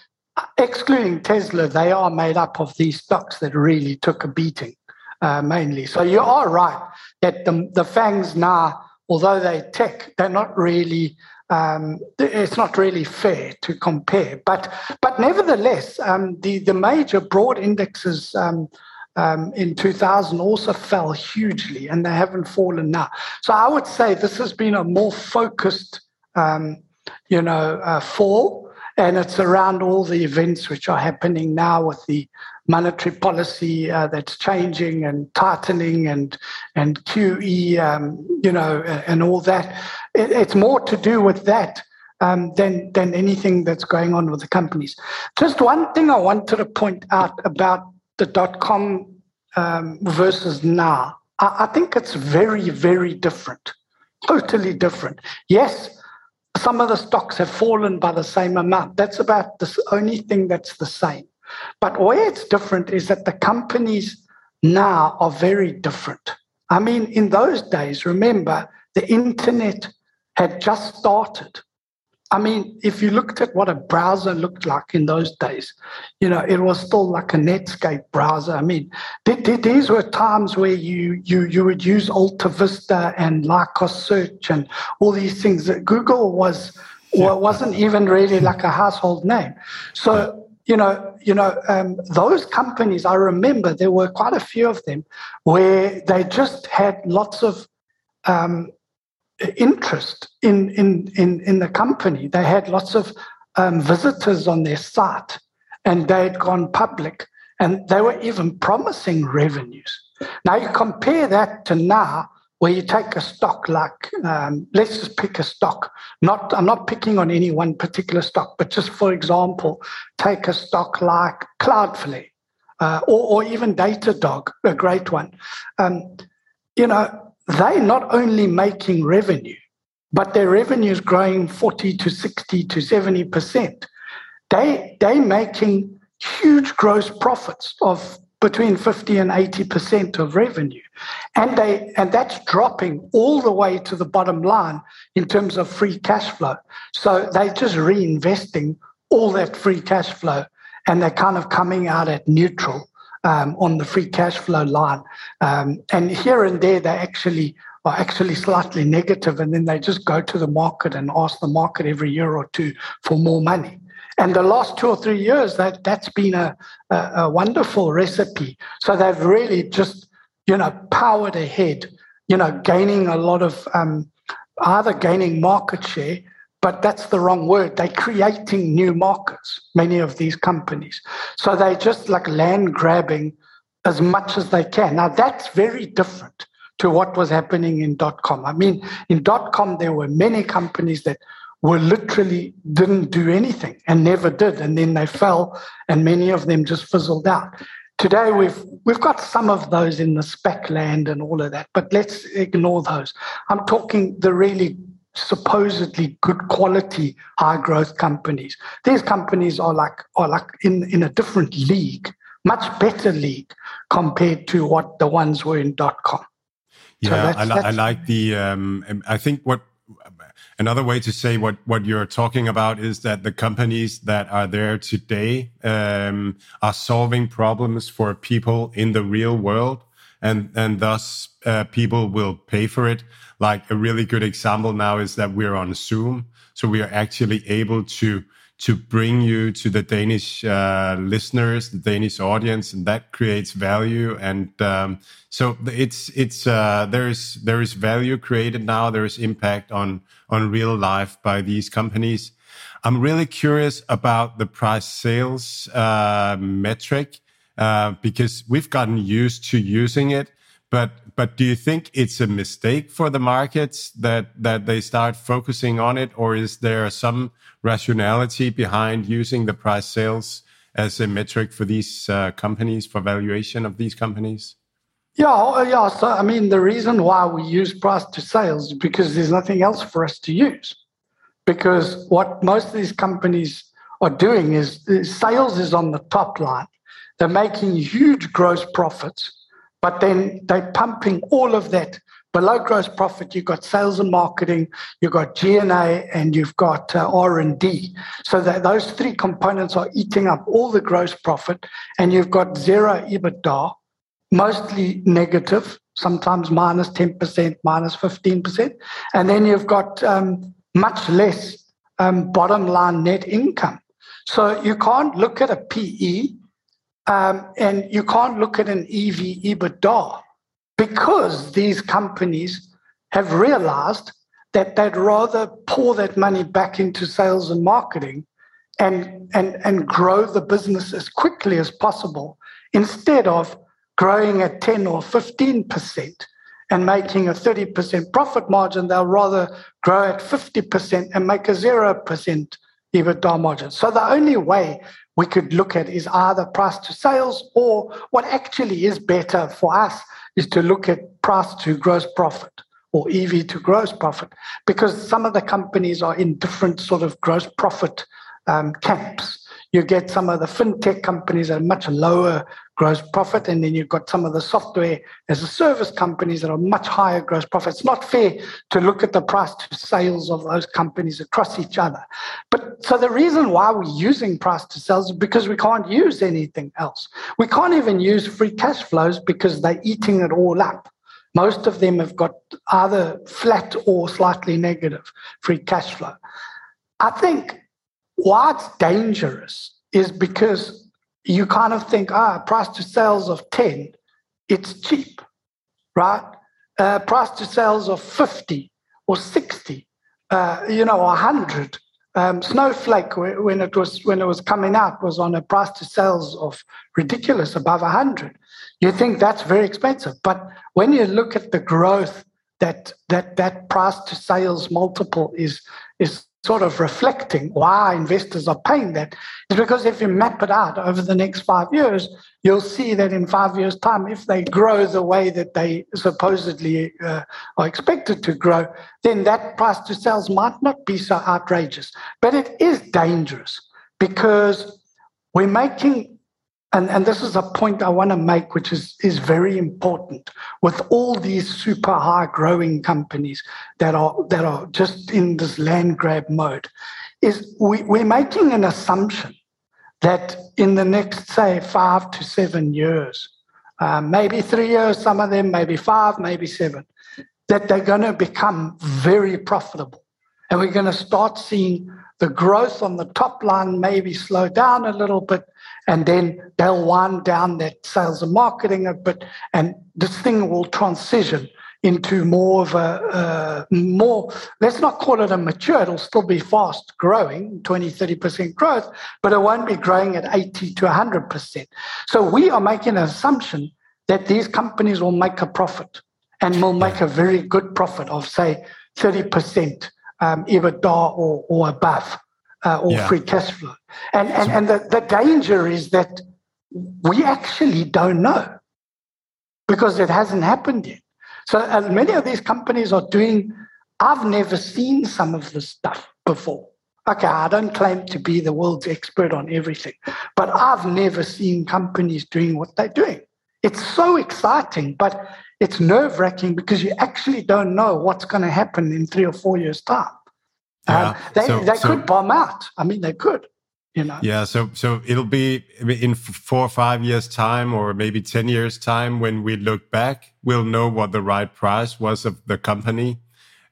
excluding Tesla, they are made up of these stocks that really took a beating uh, mainly. So you are right that the, the fangs now, although they tech, they're not really. Um, it's not really fair to compare, but but nevertheless, um, the the major broad indexes um, um in 2000 also fell hugely, and they haven't fallen now. So I would say this has been a more focused, um, you know, uh, fall, and it's around all the events which are happening now with the monetary policy uh, that's changing and tightening and and QE, um, you know, and all that. It, it's more to do with that um, than than anything that's going on with the companies. Just one thing I wanted to point out about the dot com um, versus now. I, I think it's very very different, totally different. Yes. Some of the stocks have fallen by the same amount. That's about the only thing that's the same. But where it's different is that the companies now are very different. I mean, in those days, remember, the internet had just started. I mean, if you looked at what a browser looked like in those days, you know, it was still like a Netscape browser. I mean, these were times where you you you would use AltaVista and Lycos Search and all these things. Google was yeah. wasn't even really like a household name. So you know, you know, um, those companies. I remember there were quite a few of them where they just had lots of um, interest in, in in in the company. They had lots of um, visitors on their site, and they had gone public, and they were even promising revenues. Now you compare that to now, where you take a stock like, um, let's just pick a stock. Not, I'm not picking on any one particular stock, but just for example, take a stock like Cloudflare uh, or, or, even Datadog, a great one. Um, you know, they're not only making revenue, but their revenue is growing 40 to 60 to 70 percent. They they're making huge gross profits of between 50 and 80% of revenue. And they and that's dropping all the way to the bottom line in terms of free cash flow. So they're just reinvesting all that free cash flow and they're kind of coming out at neutral um, on the free cash flow line. Um, and here and there, they actually are actually slightly negative, and then they just go to the market and ask the market every year or two for more money. And the last two or three years, that that's been a, a, a wonderful recipe. So they've really just, you know, powered ahead, you know, gaining a lot of um, either gaining market share, but that's the wrong word. They're creating new markets, many of these companies. So they just like land grabbing as much as they can. Now that's very different to what was happening in dot com. I mean, in dot com, there were many companies that were literally didn't do anything and never did, and then they fell, and many of them just fizzled out. Today we've we've got some of those in the spec land and all of that, but let's ignore those. I'm talking the really supposedly good quality high growth companies. These companies are like are like in, in a different league, much better league compared to what the ones were in dot com. Yeah, so that's, I, li- I, like the. Um, I think what another way to say what what you're talking about is that the companies that are there today um, are solving problems for people in the real world, and and thus uh, people will pay for it. Like a really good example now is that we're on Zoom, so we are actually able to to bring you to the Danish uh, listeners, the Danish audience, and that creates value. And um, so it's it's uh, there is there is value created now. There is impact on on real life by these companies. I'm really curious about the price sales uh, metric uh, because we've gotten used to using it. But but do you think it's a mistake for the markets that that they start focusing on it, or is there some rationality behind using the price sales as a metric for these uh, companies for valuation of these companies? Yeah, uh, yeah. So I mean, the reason why we use price to sales is because there's nothing else for us to use. Because what most of these companies are doing is sales is on the top line. They're making huge gross profits but then they're pumping all of that below gross profit. You've got sales and marketing, you've got G&A, and you've got uh, R&D. So that those three components are eating up all the gross profit, and you've got zero EBITDA, mostly negative, sometimes minus 10%, minus 15%. And then you've got um, much less um, bottom line net income. So you can't look at a PE um, and you can't look at an EV EBITDA because these companies have realized that they'd rather pour that money back into sales and marketing and, and, and grow the business as quickly as possible instead of growing at 10 or 15% and making a 30% profit margin. They'll rather grow at 50% and make a 0% EBITDA margin. So the only way we could look at is either price to sales or what actually is better for us is to look at price to gross profit or EV to gross profit because some of the companies are in different sort of gross profit um, camps you get some of the fintech companies at a much lower gross profit, and then you've got some of the software as a service companies that are much higher gross profit. It's not fair to look at the price to sales of those companies across each other. But so the reason why we're using price to sales is because we can't use anything else. We can't even use free cash flows because they're eating it all up. Most of them have got either flat or slightly negative free cash flow. I think why it's dangerous is because you kind of think, ah, price to sales of 10, it's cheap, right? Uh, price to sales of 50 or 60, uh, you know, 100. Um, Snowflake, when it was when it was coming out, was on a price to sales of ridiculous above 100. You think that's very expensive, but when you look at the growth that that that price to sales multiple is is sort of reflecting why investors are paying that is because if you map it out over the next five years, you'll see that in five years' time, if they grow the way that they supposedly uh, are expected to grow, then that price to sales might not be so outrageous. But it is dangerous because we're making and, and this is a point I want to make, which is, is very important with all these super high growing companies that are that are just in this land grab mode, is we, we're making an assumption that in the next, say, five to seven years, uh, maybe three years, some of them, maybe five, maybe seven, that they're going to become very profitable. And we're going to start seeing the growth on the top line maybe slow down a little bit, and then they'll wind down that sales and marketing a bit, and this thing will transition into more of a more let's not call it a mature it'll still be fast growing 20 30% growth but it won't be growing at 80 to 100% so we are making an assumption that these companies will make a profit and will make a very good profit of say 30% um, EBITDA or, or above uh, or yeah. free cash flow. And, and, and the, the danger is that we actually don't know because it hasn't happened yet. So uh, many of these companies are doing I've never seen some of this stuff before. Okay, I don't claim to be the world's expert on everything, but I've never seen companies doing what they're doing. It's so exciting, but it's nerve wracking because you actually don't know what's going to happen in three or four years' time. Yeah. They so, they so, could bomb out. I mean, they could. You know. Yeah. So so it'll be in four or five years' time, or maybe ten years' time, when we look back, we'll know what the right price was of the company,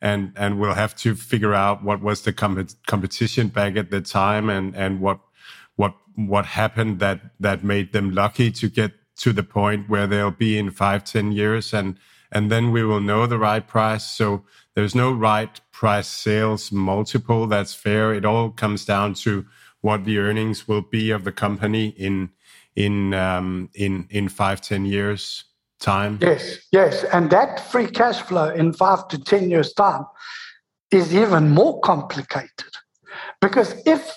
and and we'll have to figure out what was the com- competition back at the time, and and what what what happened that that made them lucky to get to the point where they'll be in five, ten years, and and then we will know the right price. So there's no right price sales multiple that's fair. It all comes down to what the earnings will be of the company in in um, in in five, ten years time. Yes, yes, and that free cash flow in five to ten years time is even more complicated because if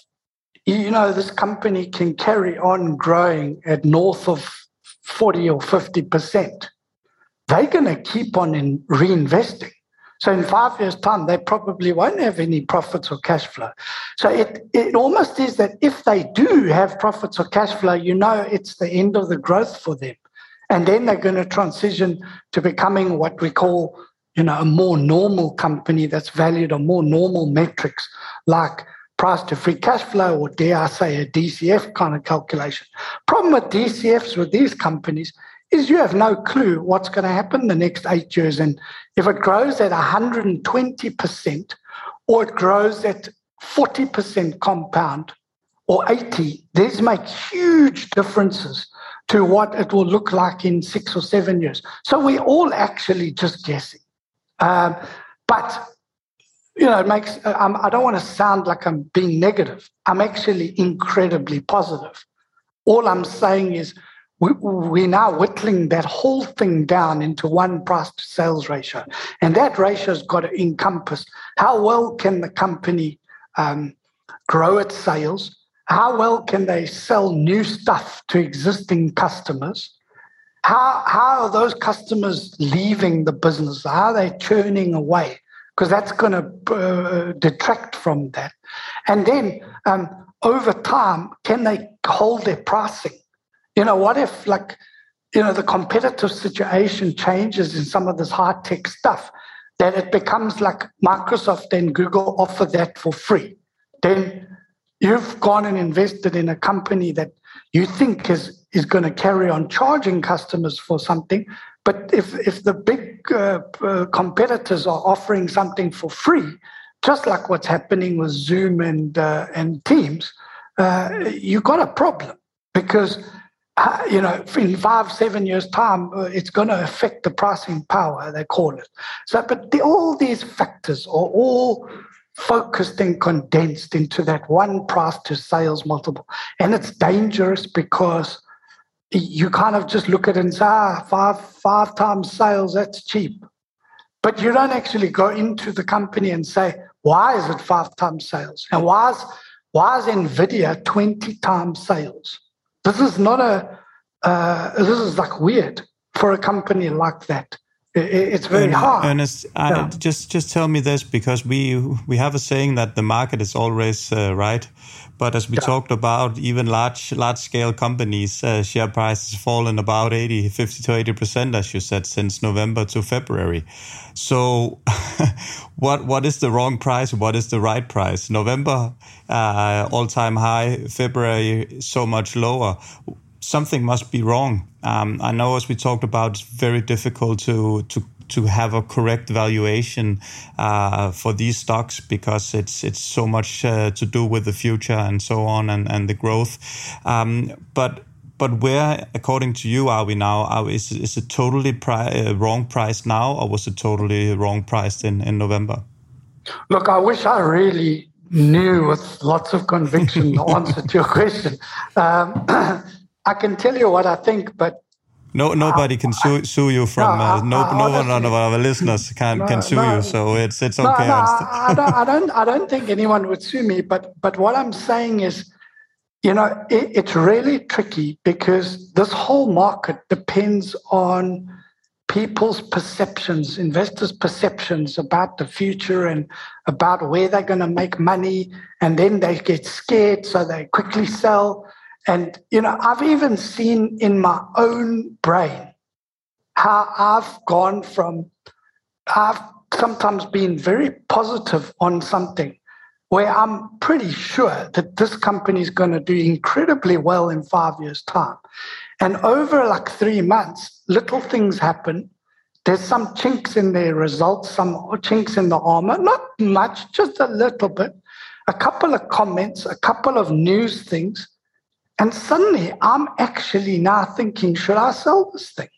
you know this company can carry on growing at north of 40 or 50%, they're going to keep on in reinvesting. So in five years' time, they probably won't have any profits or cash flow. So it, it almost is that if they do have profits or cash flow, you know it's the end of the growth for them. And then they're going to transition to becoming what we call, you know, a more normal company that's valued on more normal metrics like price to free cash flow, or dare I say a DCF kind of calculation. Problem with DCFs with these companies is you have no clue what's going to happen the next eight years. And if it grows at 120% or it grows at 40% compound or 80, these make huge differences to what it will look like in six or seven years. So we're all actually just guessing. Um, but you know, it makes, I'm, I don't want to sound like I'm being negative. I'm actually incredibly positive. All I'm saying is we, we're now whittling that whole thing down into one price to sales ratio. And that ratio has got to encompass how well can the company um, grow its sales? How well can they sell new stuff to existing customers? How, how are those customers leaving the business? How are they churning away? because that's going to uh, detract from that. And then um, over time, can they hold their pricing? You know, what if like, you know, the competitive situation changes in some of this high tech stuff that it becomes like Microsoft and Google offer that for free. Then you've gone and invested in a company that you think is, is going to carry on charging customers for something, but if, if the big uh, uh, competitors are offering something for free, just like what's happening with Zoom and, uh, and Teams, uh, you've got a problem because uh, you know, in five, seven years' time, uh, it's going to affect the pricing power, they call it. So, but the, all these factors are all focused and condensed into that one price to sales multiple. And it's dangerous because you kind of just look at it and say, ah, five, five times sales, that's cheap. But you don't actually go into the company and say, why is it five times sales? And why is, why is NVIDIA 20 times sales? This is not a, uh, this is like weird for a company like that. It's very hard. Ernest, yeah. just just tell me this because we we have a saying that the market is always uh, right. But as we yeah. talked about, even large large scale companies, uh, share prices fallen about 80, 50 to 80 percent, as you said, since November to February. So, what what is the wrong price? What is the right price? November uh, all time high, February so much lower. Something must be wrong. Um, I know, as we talked about, it's very difficult to to to have a correct valuation uh, for these stocks because it's it's so much uh, to do with the future and so on and, and the growth. Um, but but where, according to you, are we now? Is, is it totally pri- uh, wrong priced now, or was it totally wrong priced in, in November? Look, I wish I really knew with lots of conviction the answer to your question. Um, I can tell you what I think, but no, nobody can sue, sue you from no, uh, no, no one of our listeners can no, can sue no, you. So it's it's okay. No, I, don't, I don't I don't think anyone would sue me. But but what I'm saying is, you know, it, it's really tricky because this whole market depends on people's perceptions, investors' perceptions about the future and about where they're going to make money. And then they get scared, so they quickly sell. And, you know, I've even seen in my own brain how I've gone from, I've sometimes been very positive on something where I'm pretty sure that this company is going to do incredibly well in five years' time. And over like three months, little things happen. There's some chinks in their results, some chinks in the armor, not much, just a little bit. A couple of comments, a couple of news things. And suddenly I'm actually now thinking, should I sell this thing?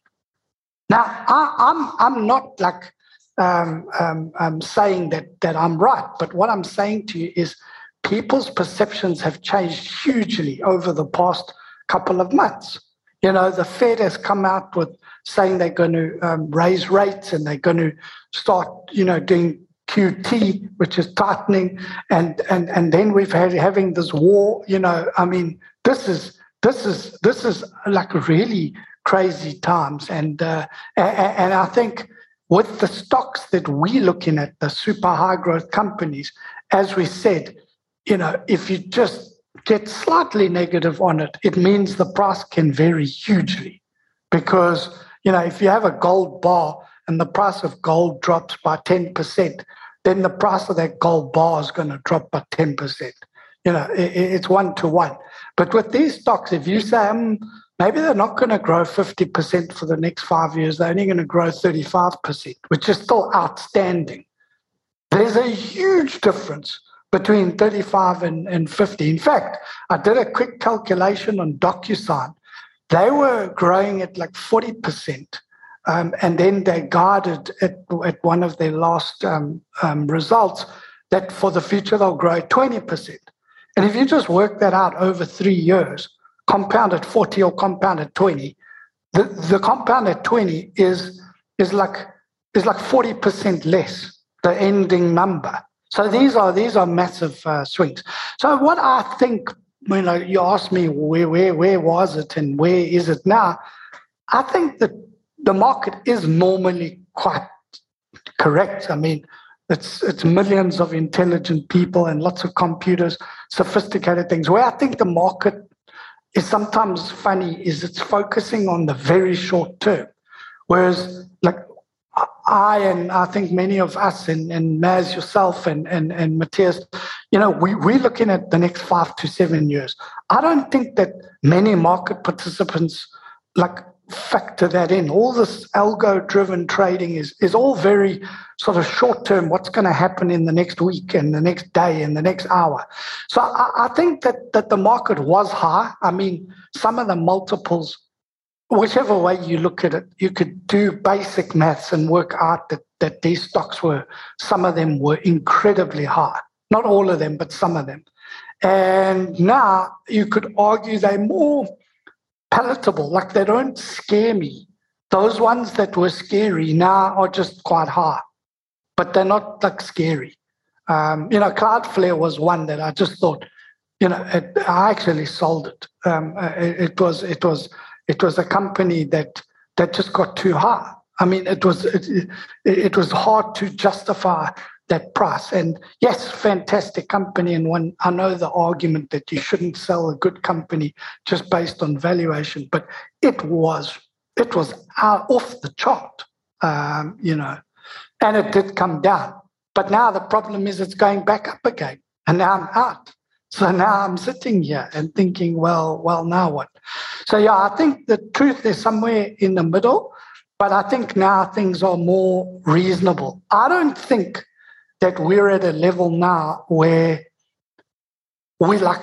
Now, I, am I'm, I'm not like um, um, um, saying that, that I'm right, but what I'm saying to you is people's perceptions have changed hugely over the past couple of months. You know, the Fed has come out with saying they're going to um, raise rates and they're going to start, you know, doing QT, which is tightening, and and and then we've had having this war. You know, I mean, this is this is this is like really crazy times, and uh, and, I think with the stocks that we're looking at, the super high growth companies, as we said, you know, if you just get slightly negative on it, it means the price can vary hugely. Because, you know, if you have a gold bar and the price of gold drops by 10%, then the price of that gold bar is going to drop by 10%. You know, it, it's one to one. But with these stocks, if you say, um, maybe they're not going to grow 50% for the next five years, they're only going to grow 35%, which is still outstanding. There's a huge difference between 35 and, and 50. In fact, I did a quick calculation on DocuSign. They were growing at like 40%. Um, and then they guided at, at one of their last um, um, results that for the future they'll grow 20%. And if you just work that out over three years, compound at 40 or compound at 20, the, the compound at 20 is, is, like, is like 40% less, the ending number. So these are these are massive uh, swings. So what I think, you know, you asked me where where where was it and where is it now? I think that the market is normally quite correct. I mean, it's it's millions of intelligent people and lots of computers, sophisticated things. Where I think the market is sometimes funny is it's focusing on the very short term, whereas like I and I think many of us and, and Maz yourself and, and, and Matthias, you know, we, we're looking at the next five to seven years. I don't think that many market participants like factor that in. All this algo driven trading is, is all very sort of short term, what's going to happen in the next week and the next day and the next hour. So I, I think that, that the market was high. I mean, some of the multiples whichever way you look at it, you could do basic maths and work out that, that these stocks were, some of them were incredibly high. Not all of them, but some of them. And now you could argue they're more palatable, like they don't scare me. Those ones that were scary now are just quite high, but they're not like scary. Um, you know, Cloudflare was one that I just thought, you know, it, I actually sold it. Um, it, it was, it was, it was a company that that just got too high. I mean, it was it, it was hard to justify that price. And yes, fantastic company. And one, I know the argument that you shouldn't sell a good company just based on valuation, but it was it was out off the chart, um, you know, and it did come down. But now the problem is it's going back up again, and now I'm out. So now I'm sitting here and thinking, well, well, now what? So yeah, I think the truth is somewhere in the middle, but I think now things are more reasonable. I don't think that we're at a level now where we're like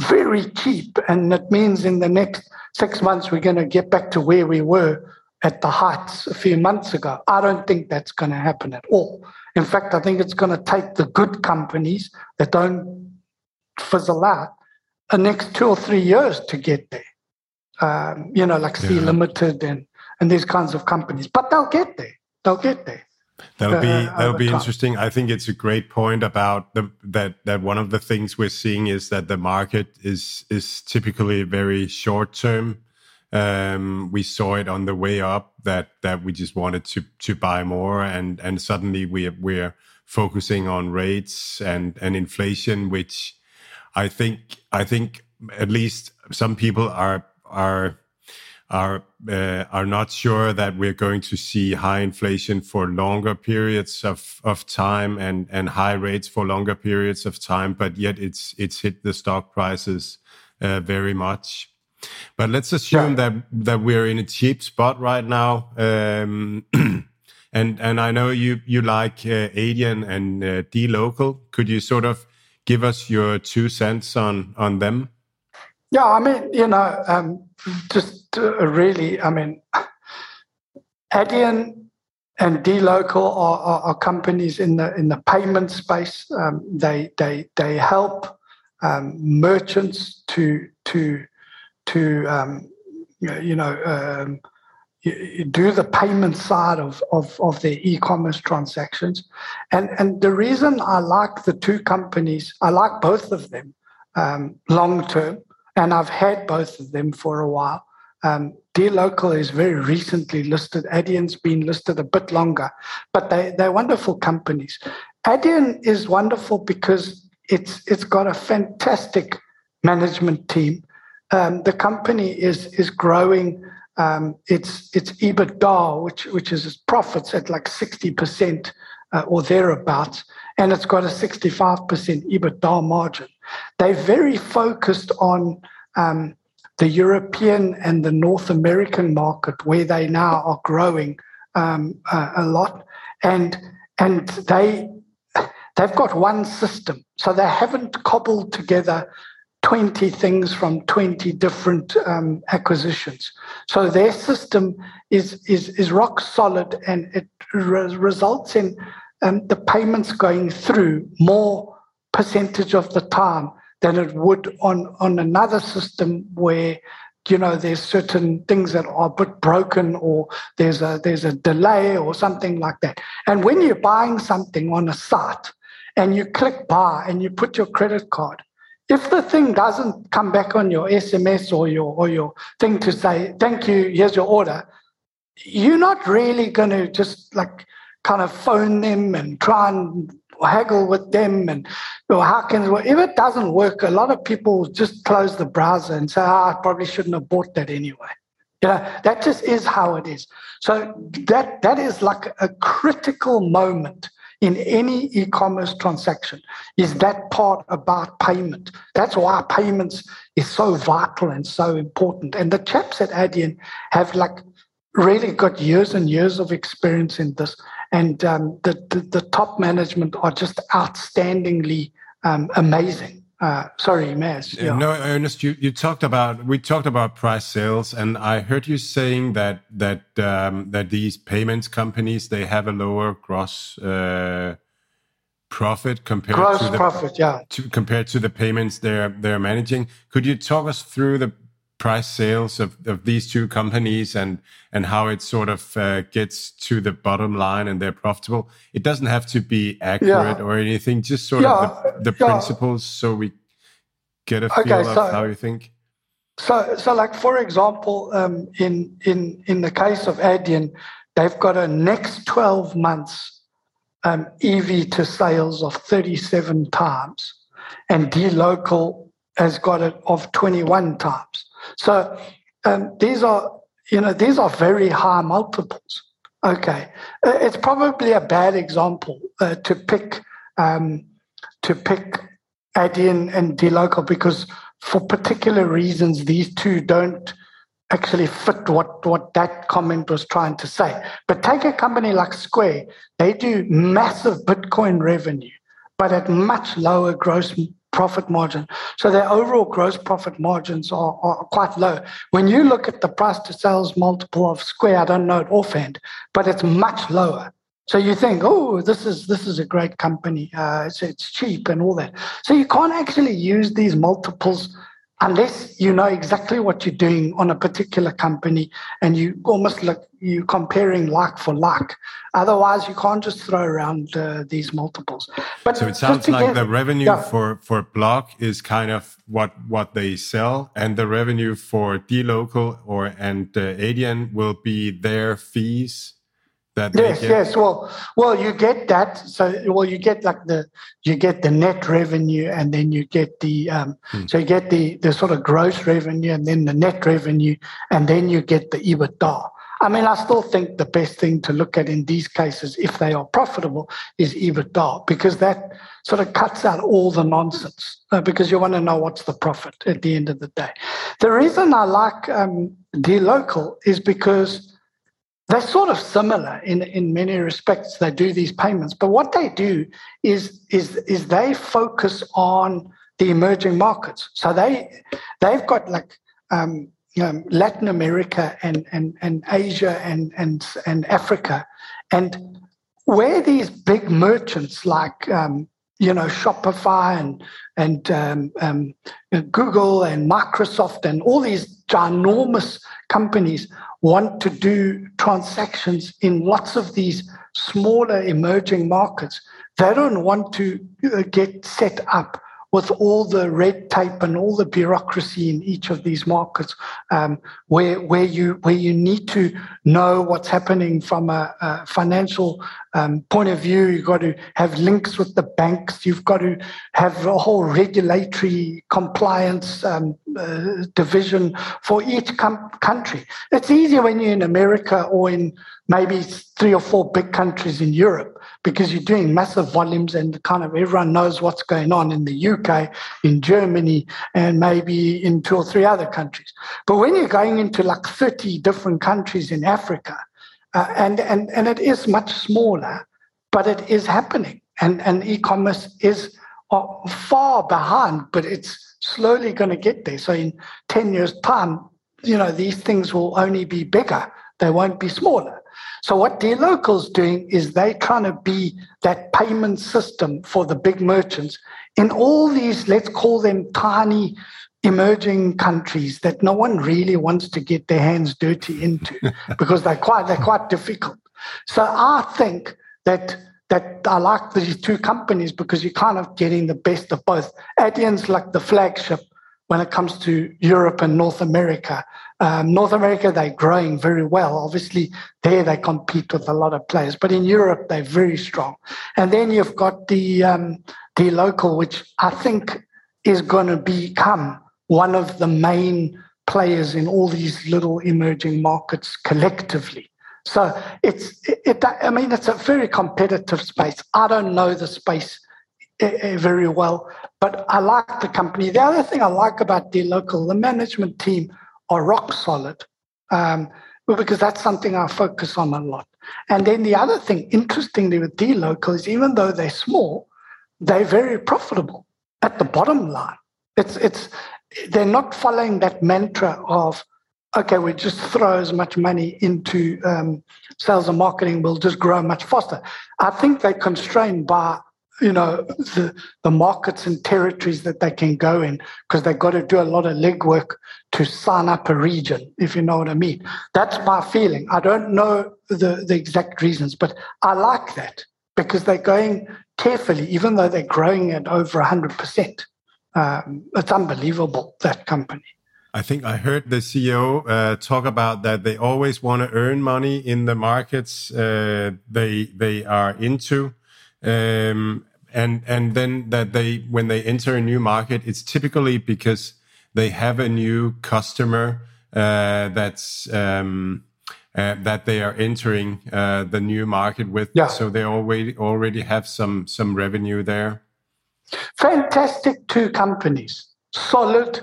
very cheap, and that means in the next six months we're going to get back to where we were at the heights a few months ago. I don't think that's going to happen at all. In fact, I think it's going to take the good companies that don't fizzle out the next two or three years to get there. Um, you know, like Sea yeah. Limited and and these kinds of companies, but they'll get there. They'll get there. That'll be that'll be interesting. I think it's a great point about the that that one of the things we're seeing is that the market is is typically very short term Um, we saw it on the way up that that we just wanted to to buy more, and and suddenly we we're focusing on rates and and inflation, which I think I think at least some people are are are uh, are not sure that we're going to see high inflation for longer periods of, of time and, and high rates for longer periods of time, but yet it's it's hit the stock prices uh, very much. But let's assume yeah. that that we're in a cheap spot right now. Um, and and I know you you like uh, Adyen and uh, dLocal. Could you sort of give us your two cents on on them? Yeah, I mean, you know, um, just uh, really, I mean, Adyen and dLocal are, are, are, companies in the in the payment space. Um, they they they help um, merchants to to to um, you know um, do the payment side of, of, of their e-commerce transactions. And, and the reason I like the two companies, I like both of them um, long term, and I've had both of them for a while. Um, dLocal is very recently listed. Adyen's been listed a bit longer, but they, they're wonderful companies. Adyen is wonderful because it's it's got a fantastic management team. Um, the company is is growing um, its its EBITDA, which which is its profits at like sixty percent uh, or thereabouts, and it's got a sixty five percent EBITDA margin. They're very focused on um, the European and the North American market, where they now are growing um, uh, a lot, and and they they've got one system, so they haven't cobbled together 20 things from 20 different um, acquisitions. So their system is, is, is rock solid and it re- results in um, the payments going through more percentage of the time than it would on, on another system where you know there's certain things that are a bit broken or there's a there's a delay or something like that. And when you're buying something on a site and you click buy and you put your credit card if the thing doesn't come back on your SMS or your or your thing to say thank you, here's your order, you're not really going to just like kind of phone them and try and haggle with them and or how can if it doesn't work, a lot of people just close the browser and say, oh, I probably shouldn't have bought that anyway. You know, that just is how it is. So that that is like a critical moment in any e-commerce transaction is that part about payment. That's why payments is so vital and so important. And the chaps at Adyen have like really got years and years of experience in this. And um, the, the, the top management are just outstandingly um, amazing. Uh, sorry, Maz. Yeah. No, Ernest, you, you talked about we talked about price sales, and I heard you saying that that um, that these payments companies they have a lower gross uh, profit compared gross to the profit, yeah, to, compared to the payments they're they're managing. Could you talk us through the price sales of, of these two companies and and how it sort of uh, gets to the bottom line and they're profitable it doesn't have to be accurate yeah. or anything just sort yeah. of the, the yeah. principles so we get a feel okay, so, of how you think so so like for example um, in in in the case of Adyen they've got a next 12 months um, EV to sales of 37 times and dLocal has got it of 21 times so um, these are, you know, these are very high multiples. Okay, uh, it's probably a bad example uh, to pick um, to pick Adyen and dLocal because for particular reasons these two don't actually fit what, what that comment was trying to say. But take a company like Square, they do massive Bitcoin revenue, but at much lower gross profit margin. So their overall gross profit margins are, are quite low. When you look at the price to sales multiple of Square, I don't know it offhand, but it's much lower. So you think, oh, this is this is a great company. Uh, it's, it's cheap and all that. So you can't actually use these multiples unless you know exactly what you're doing on a particular company and you almost look you're comparing like for like otherwise you can't just throw around uh, these multiples but so it sounds like get, the revenue yeah. for for Block is kind of what what they sell and the revenue for dlocal or and uh, Adyen will be their fees that yes yes. Well well you get that. So well you get like the you get the net revenue and then you get the um, hmm. so you get the the sort of gross revenue and then the net revenue and then you get the ebitda. I mean i still think the best thing to look at in these cases if they are profitable is ebitda because that sort of cuts out all the nonsense uh, because you want to know what's the profit at the end of the day. The reason i like um, local is because they're sort of similar in, in many respects. They do these payments, but what they do is, is, is they focus on the emerging markets. So they, they've got like um, um, Latin America and, and, and Asia and, and, and Africa. And where these big merchants like um, you know Shopify and and um, um, Google and Microsoft and all these ginormous companies want to do transactions in lots of these smaller emerging markets. They don't want to uh, get set up with all the red tape and all the bureaucracy in each of these markets, um, where where you where you need to know what's happening from a, a financial um, point of view. You've got to have links with the banks. You've got to have a whole regulatory compliance um, uh, division for each com- country. It's easier when you're in America or in maybe three or four big countries in Europe because you're doing massive volumes and kind of everyone knows what's going on in the UK, in Germany, and maybe in two or three other countries. But when you're going into like 30 different countries in Africa, uh, and, and, and it is much smaller, but it is happening. And, and e commerce is uh, far behind, but it's slowly going to get there. So in 10 years' time, you know, these things will only be bigger, they won't be smaller. So what dlocal's doing is they trying to be that payment system for the big merchants in all these, let's call them tiny emerging countries that no one really wants to get their hands dirty into because they're quite they're quite difficult. So I think that that I like these two companies because you're kind of getting the best of both. Adyen's like the flagship when it comes to Europe and North America. Um, North America, they're growing very well. Obviously, there they compete with a lot of players, but in Europe, they're very strong. And then you've got the um, dlocal, which I think is going to become one of the main players in all these little emerging markets collectively. So it's, it, it, I mean, it's a very competitive space. I don't know the space eh, eh, very well, but I like the company. The other thing I like about dLocal, the management team are rock solid um, because that's something I focus on a lot. And then the other thing, interestingly, with dlocal is even though they're small, they're very profitable at the bottom line. It's it's they're not following that mantra of okay, we just throw as much money into um, sales and marketing, we'll just grow much faster. I think they're constrained by you know the the markets and territories that they can go in because they've got to do a lot of legwork to sign up a region if you know what i mean. That's my feeling. I don't know the the exact reasons but i like that because they're going carefully even though they're growing at over 100% um, it's unbelievable that company. I think I heard the CEO uh, talk about that they always want to earn money in the markets uh, they they are into, um, and and then that they when they enter a new market, it's typically because they have a new customer uh, that's um, uh, that they are entering uh, the new market with. Yeah. So they already already have some some revenue there. Fantastic two companies, solid.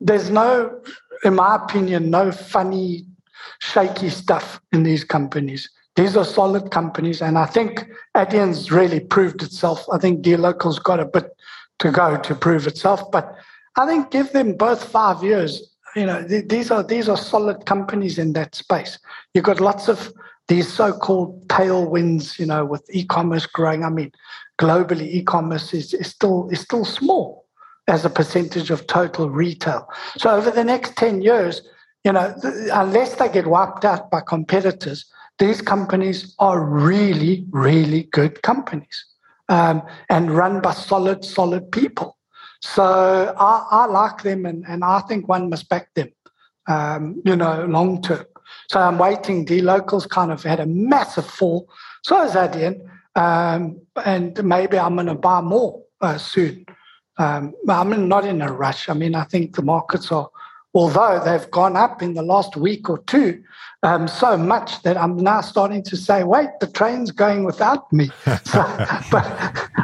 There's no, in my opinion, no funny, shaky stuff in these companies. These are solid companies, and I think Adyen's really proved itself. I think dlocal's got a bit to go to prove itself, but I think give them both five years. You know, th- these are these are solid companies in that space. You've got lots of these so-called tailwinds. You know, with e-commerce growing. I mean, globally, e-commerce is, is still is still small. as a percentage of total retail. So over the next 10 years, you know, unless they get wiped out by competitors, these companies are really, really good companies um, and run by solid, solid people. So I, I like them, and, and I think one must back them, um, you know, long term. So I'm waiting. dLocal's kind of had a massive fall. So has Adyen. Um, and maybe I'm going to buy more uh, soon. Um, I'm not in a rush. I mean, I think the markets are, although they've gone up in the last week or two, um, so much that I'm now starting to say, wait, the train's going without me. So, but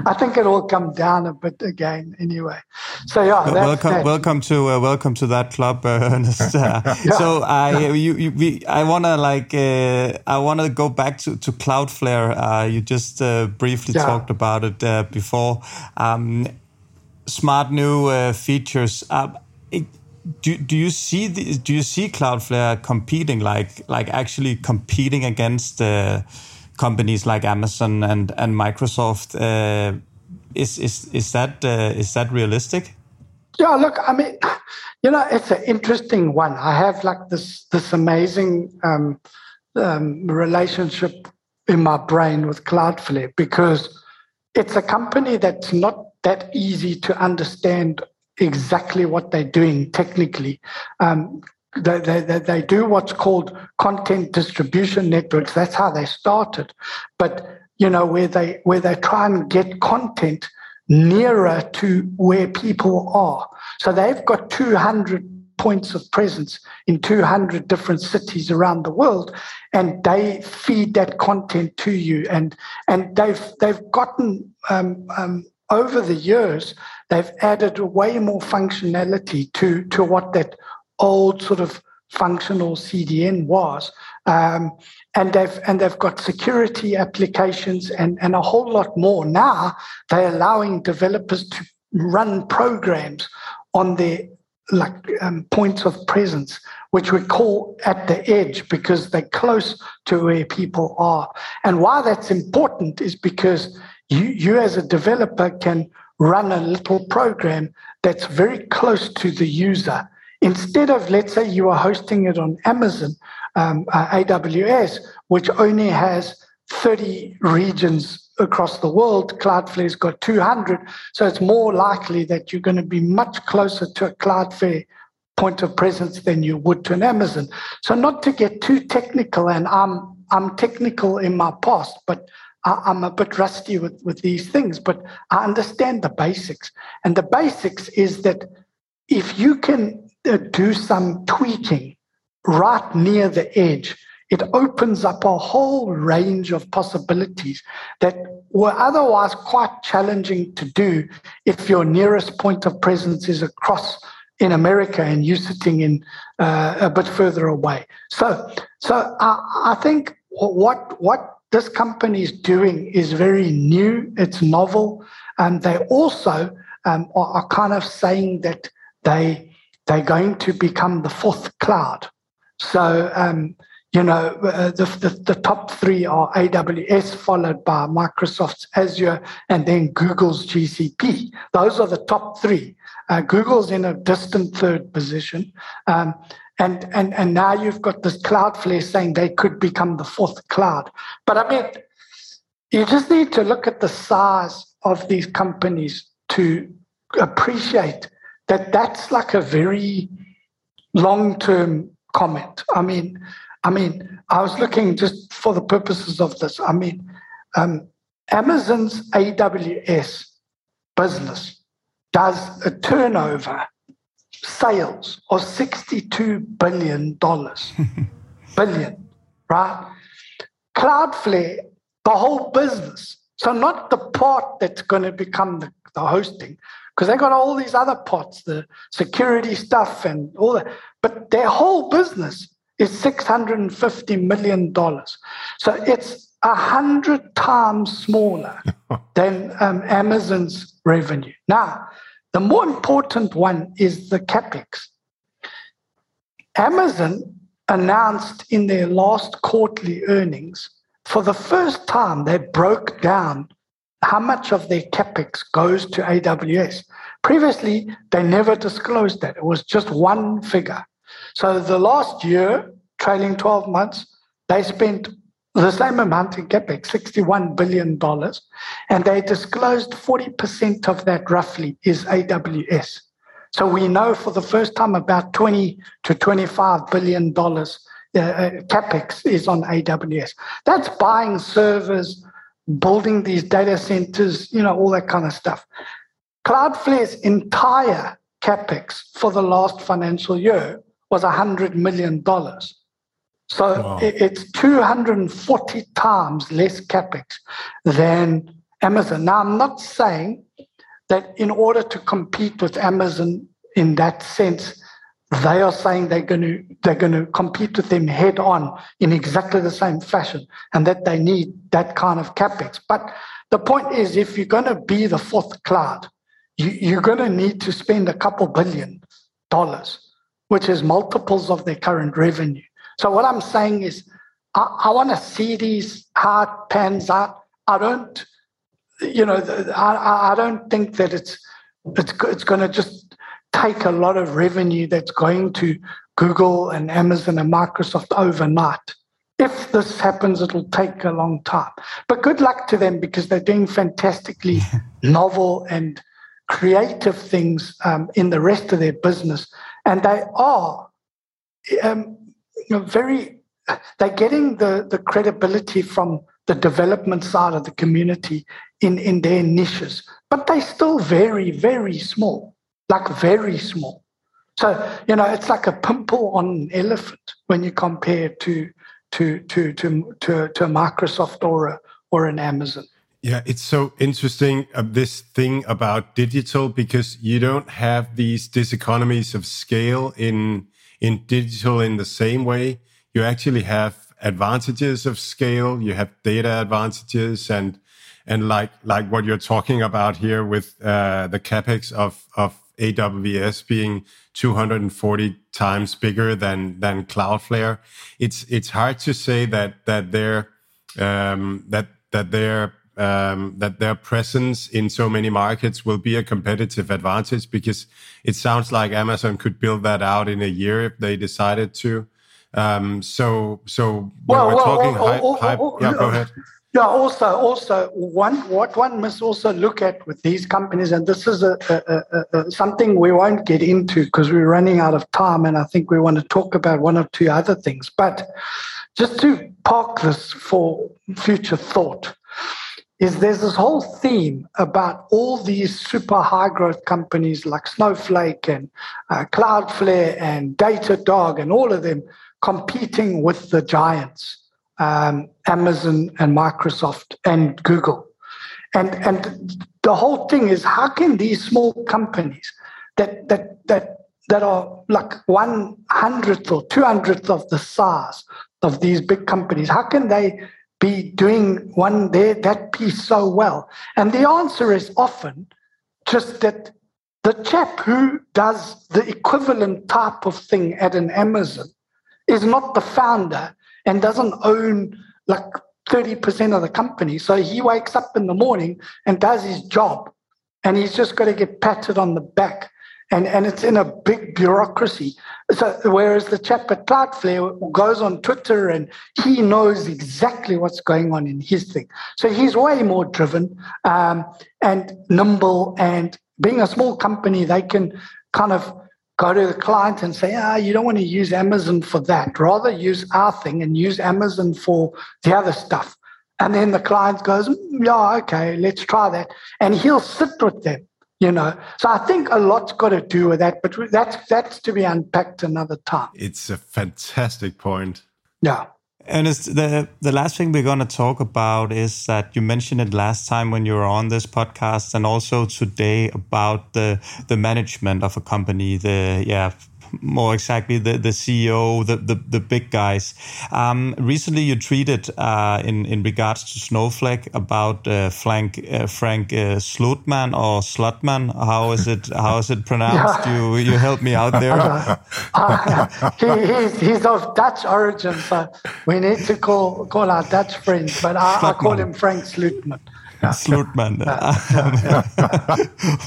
I think it will come down a bit again anyway. So yeah, welcome, that. welcome to uh, welcome to that club, uh, Ernest. Uh, yeah. So I you, you we, I want to like uh, I want to go back to to Cloudflare. Uh, you just uh, briefly yeah. talked about it before. Um, smart new features. It, do, do you see the, do you see Cloudflare competing like like actually competing against uh, companies like Amazon and and Microsoft? Uh, is is is that uh, is that realistic? Yeah, look, I mean, you know, it's an interesting one. I have like this this amazing um, um, relationship in my brain with Cloudflare because it's a company that's not that easy to understand exactly what they're doing technically. Um, they, they, they do what's called content distribution networks. That's how they started. But you know where they where they try and get content nearer to where people are. So they've got 200 points of presence in 200 different cities around the world and they feed that content to you and and they've they've gotten um, um, over the years they've added way more functionality to, to what that old sort of functional CDN was. Um, and they've and they've got security applications and, and a whole lot more. Now they're allowing developers to run programs on their like um, points of presence, which we call at the edge because they're close to where people are. And why that's important is because you, you as a developer can run a little program that's very close to the user. Instead of, let's say, you are hosting it on Amazon, um, uh, AWS, which only has 30 regions across the world, Cloudflare's got 200. So it's more likely that you're going to be much closer to a Cloudflare point of presence than you would to an Amazon. So not to get too technical, and I'm I'm technical in my past, but I, am a bit rusty with, with these things, but I understand the basics. And the basics is that if you can uh, do some tweaking right near the edge, it opens up a whole range of possibilities that were otherwise quite challenging to do if your nearest point of presence is across in America and you're sitting in uh, a bit further away. So, so I, I think what what this company is doing is very new, it's novel, and they also um, are, are, kind of saying that they they're going to become the fourth cloud. So um, you know uh, the, the, the top three are AWS, followed by Microsoft's Azure, and then Google's GCP. Those are the top three. Uh, Google's in a distant third position. Um, and, and, and now you've got this Cloudflare saying they could become the fourth cloud. But I mean, you just need to look at the size of these companies to appreciate that that's like a very long-term comment. I mean, I mean, I was looking just for the purposes of this. I mean, um, Amazon's AWS business does a turnover sales of $62 billion. billion, right? Cloudflare, the whole business. So, not the part that's going to become the, the hosting, because they've got all these other parts, the security stuff and all that. But their whole business is $650 million. So, it's a hundred times smaller than um, Amazon's revenue. Now, the more important one is the capex. Amazon announced in their last quarterly earnings, for the first time, they broke down how much of their capex goes to AWS. Previously, they never disclosed that. It was just one figure. So the last year, trailing 12 months, they spent the same amount in capex, $61 billion, and they disclosed 40% of that roughly is AWS. So we know for the first time about 20 to 25 billion dollars uh, uh capex is on AWS. That's buying servers, building these data centers, you know, all that kind of stuff. Cloudflare's entire capex for the last financial year was $100 million. So wow. it's 240 times less capex than Amazon. Now, I'm not saying that in order to compete with Amazon in that sense, they are saying they're going to they're going to compete with them head on in exactly the same fashion, and that they need that kind of capex. But the point is, if you're going to be the fourth cloud, you, you're going to need to spend a couple billion dollars, which is multiples of their current revenue. So what I'm saying is, I, I want to see these hard pans out. I don't you know, I, I don't think that it's it's it's going to just take a lot of revenue that's going to Google and Amazon and Microsoft overnight. If this happens, it'll take a long time. But good luck to them because they're doing fantastically novel and creative things um, in the rest of their business, and they are um, you know, very. They're getting the the credibility from the development side of the community in, in their niches, but they're still very, very small, like very small. So, you know, it's like a pimple on an elephant when you compare to to to to to, to a Microsoft or a, or an Amazon. Yeah, it's so interesting uh, this thing about digital because you don't have these diseconomies of scale in in digital in the same way. You actually have advantages of scale. You have data advantages and and like like what you're talking about here with uh, the capex of of AWS being 240 times bigger than than Cloudflare. It's it's hard to say that that their um, that that their um, that their presence in so many markets will be a competitive advantage because it sounds like Amazon could build that out in a year if they decided to. Um, so, so well, we're well, talking well, high, high, yeah, go ahead. Yeah, also, also one what one must also look at with these companies, and this is a, a, a, something we won't get into because we're running out of time, and I think we want to talk about one or two other things. But just to park this for future thought, is there's this whole theme about all these super high growth companies like Snowflake and uh, Cloudflare and Datadog and all of them competing with the giants, um, Amazon and Microsoft and Google. And, and the whole thing is how can these small companies that, that, that, that are like one hundredth or two hundredth of the size of these big companies, how can they be doing one there that piece so well? And the answer is often just that the chap who does the equivalent type of thing at an Amazon is not the founder and doesn't own like 30% of the company. So he wakes up in the morning and does his job and he's just got to get patted on the back. And, and it's in a big bureaucracy. So whereas the chap at Cloudflare goes on Twitter and he knows exactly what's going on in his thing. So he's way more driven um, and nimble. And being a small company, they can kind of go to the client and say, ah, you don't want to use Amazon for that. Rather use our thing and use Amazon for the other stuff. And then the client goes, mm, yeah, okay, let's try that. And he'll sit with them, you know. So I think a lot's got to do with that, but that's that's to be unpacked another time. It's a fantastic point. Yeah. Ernest, the the last thing we're going to talk about is that you mentioned it last time when you were on this podcast, and also today about the the management of a company. The yeah, more exactly the, the CEO, the, the, the big guys. Um, recently, you tweeted uh, in in regards to Snowflake about uh, Frank uh, Frank uh, Slutman or Slutman. How is it how is it pronounced? Yeah. You you help me out there. Uh, he, he's, he's of Dutch origin, so we need to call call our Dutch friends. But I, I call him Frank Slootman. Slutman.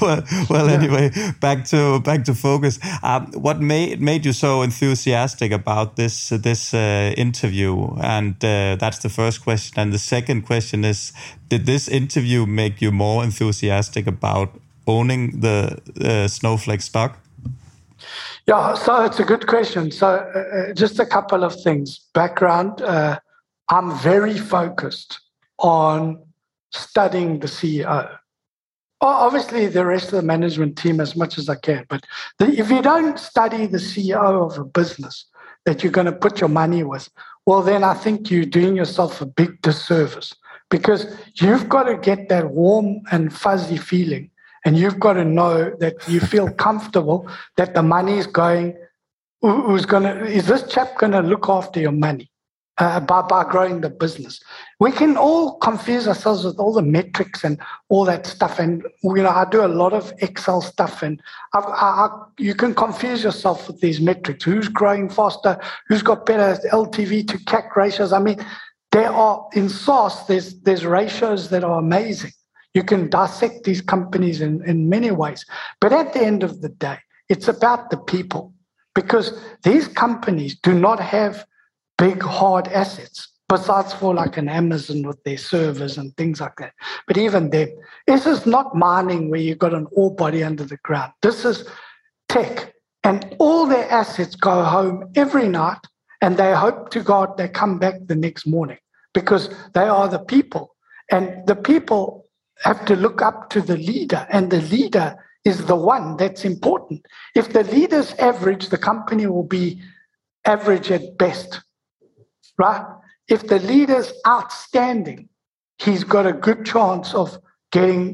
well, well anyway, back to back to focus. Um, what made made you so enthusiastic about this this uh, interview? And uh, that's the first question. And the second question is: Did this interview make you more enthusiastic about owning the uh, Snowflake stock? Yeah, so it's a good question. So, uh, uh, just a couple of things. Background uh, I'm very focused on studying the CEO. Obviously, the rest of the management team as much as I can. But the, if you don't study the CEO of a business that you're going to put your money with, well, then I think you're doing yourself a big disservice because you've got to get that warm and fuzzy feeling and you've got to know that you feel comfortable that the money is going. Who's going to? Is this chap going to look after your money uh, by by growing the business? We can all confuse ourselves with all the metrics and all that stuff. And you know, I do a lot of Excel stuff, and I, I, you can confuse yourself with these metrics. Who's growing faster? Who's got better LTV to CAC ratios? I mean, there are in SaaS. There's there's ratios that are amazing. You can dissect these companies in, in many ways. But at the end of the day, it's about the people because these companies do not have big hard assets besides for like an Amazon with their servers and things like that. But even then, this is not mining where you've got an ore body under the ground. This is tech. And all their assets go home every night and they hope to God they come back the next morning because they are the people. And the people have to look up to the leader, and the leader is the one that's important. If the leader's average, the company will be average at best, right? If the leader's outstanding, he's got a good chance of getting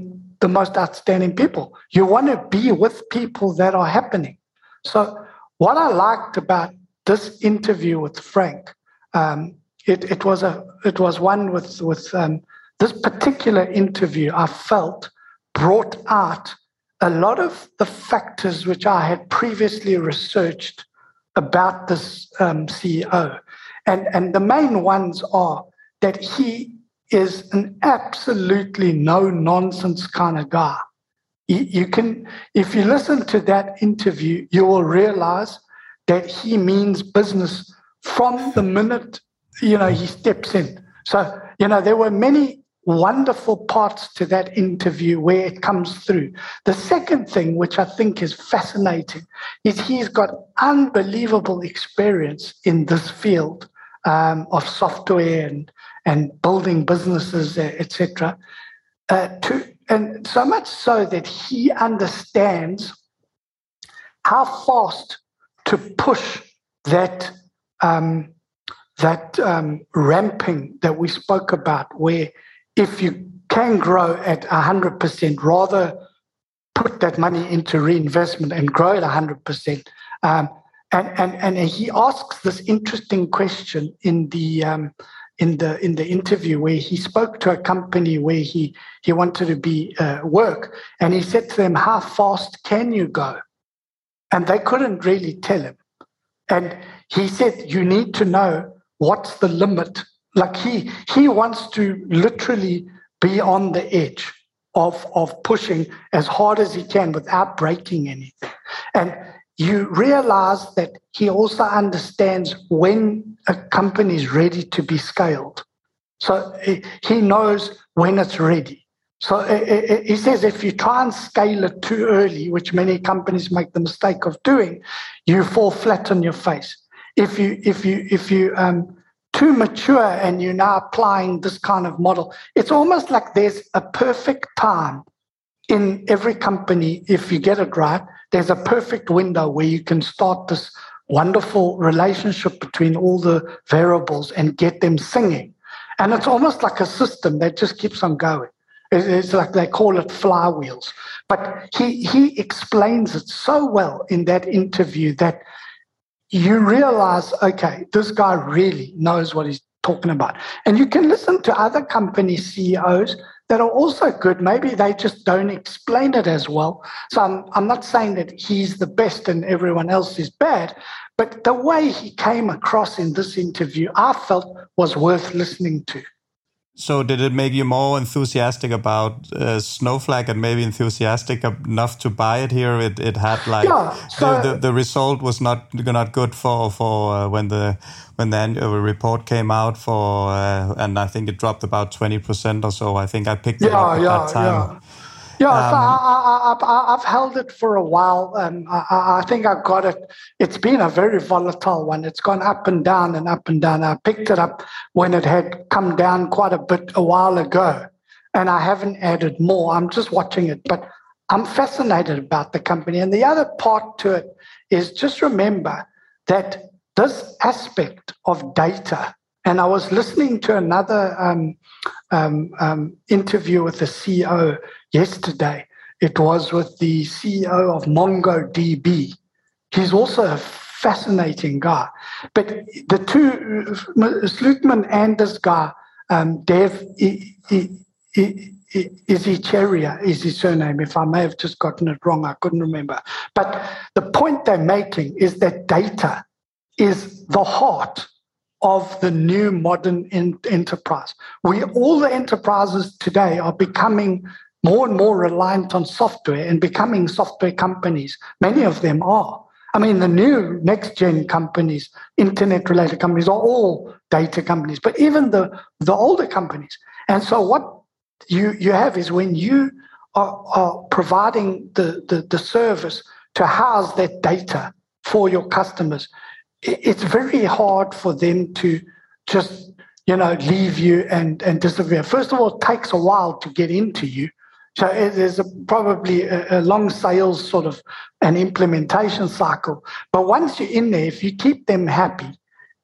the most outstanding people. You want to be with people that are happening. So, what I liked about this interview with Frank, um, it, it was a it was one with with um, this particular interview, I felt, brought out a lot of the factors which I had previously researched about this um, CEO. And, and the main ones are that he is an absolutely no nonsense kind of guy. You, you can, if you listen to that interview, you will realize that he means business from the minute you know he steps in. So you know there were many wonderful parts to that interview where it comes through. The second thing, which I think is fascinating, is he's got unbelievable experience in this field um, of software and, and building businesses, etc. Uh, to and so much so that he understands how fast to push that um, that um, ramping that we spoke about, where if you can grow at 100%, rather put that money into reinvestment and grow at 100%. Um, and, and, and he asks this interesting question in the, um, in, the, in the interview where he spoke to a company where he, he wanted to be uh, work. And he said to them, How fast can you go? And they couldn't really tell him. And he said, You need to know what's the limit like he he wants to literally be on the edge of of pushing as hard as he can without breaking anything. And you realize that he also understands when a company is ready to be scaled. So he knows when it's ready. So he says if you try and scale it too early, which many companies make the mistake of doing, you fall flat on your face. If you if you if you um, too mature and you're now applying this kind of model. It's almost like there's a perfect time in every company, if you get it right, there's a perfect window where you can start this wonderful relationship between all the variables and get them singing. And it's almost like a system that just keeps on going. It's like they call it flywheels. But he, he explains it so well in that interview that you realize, okay, this guy really knows what he's talking about. And you can listen to other company CEOs that are also good. Maybe they just don't explain it as well. So I'm, I'm not saying that he's the best and everyone else is bad, but the way he came across in this interview, I felt was worth listening to. So did it make you more enthusiastic about uh, Snowflake and maybe enthusiastic enough to buy it here? It, it had like so the, the, the result was not not good for for uh, when the when the annual report came out for uh, and I think it dropped about twenty percent or so. I think I picked it yeah, up at yeah, that time. Yeah. Yeah, um, so I, I, have held it for a while. and I, I, think I've got it. It's been a very volatile one. It's gone up and down and up and down. I picked it up when it had come down quite a bit a while ago, and I haven't added more. I'm just watching it, but I'm fascinated about the company. And the other part to it is just remember that this aspect of data, and I was listening to another um, um, um, interview with the CEO yesterday. It was with the CEO of MongoDB. He's also a fascinating guy. But the two, Slootman and this guy, um, Dev Ittycheria is his surname. If I may have just gotten it wrong, I couldn't remember. But the point they're making is that data is the heart of the new modern enterprise. We all the enterprises today are becoming more and more reliant on software and becoming software companies. Many of them are. I mean, the new next gen companies, internet related companies, are all data companies, but even the, the older companies. And so, what you, you have is when you are, are providing the, the, the service to house that data for your customers, it's very hard for them to just you know leave you and and disappear. First of all it takes a while to get into you. So eh, there's a, probably a, a, long sales sort of an implementation cycle. But once you're in there if you keep them happy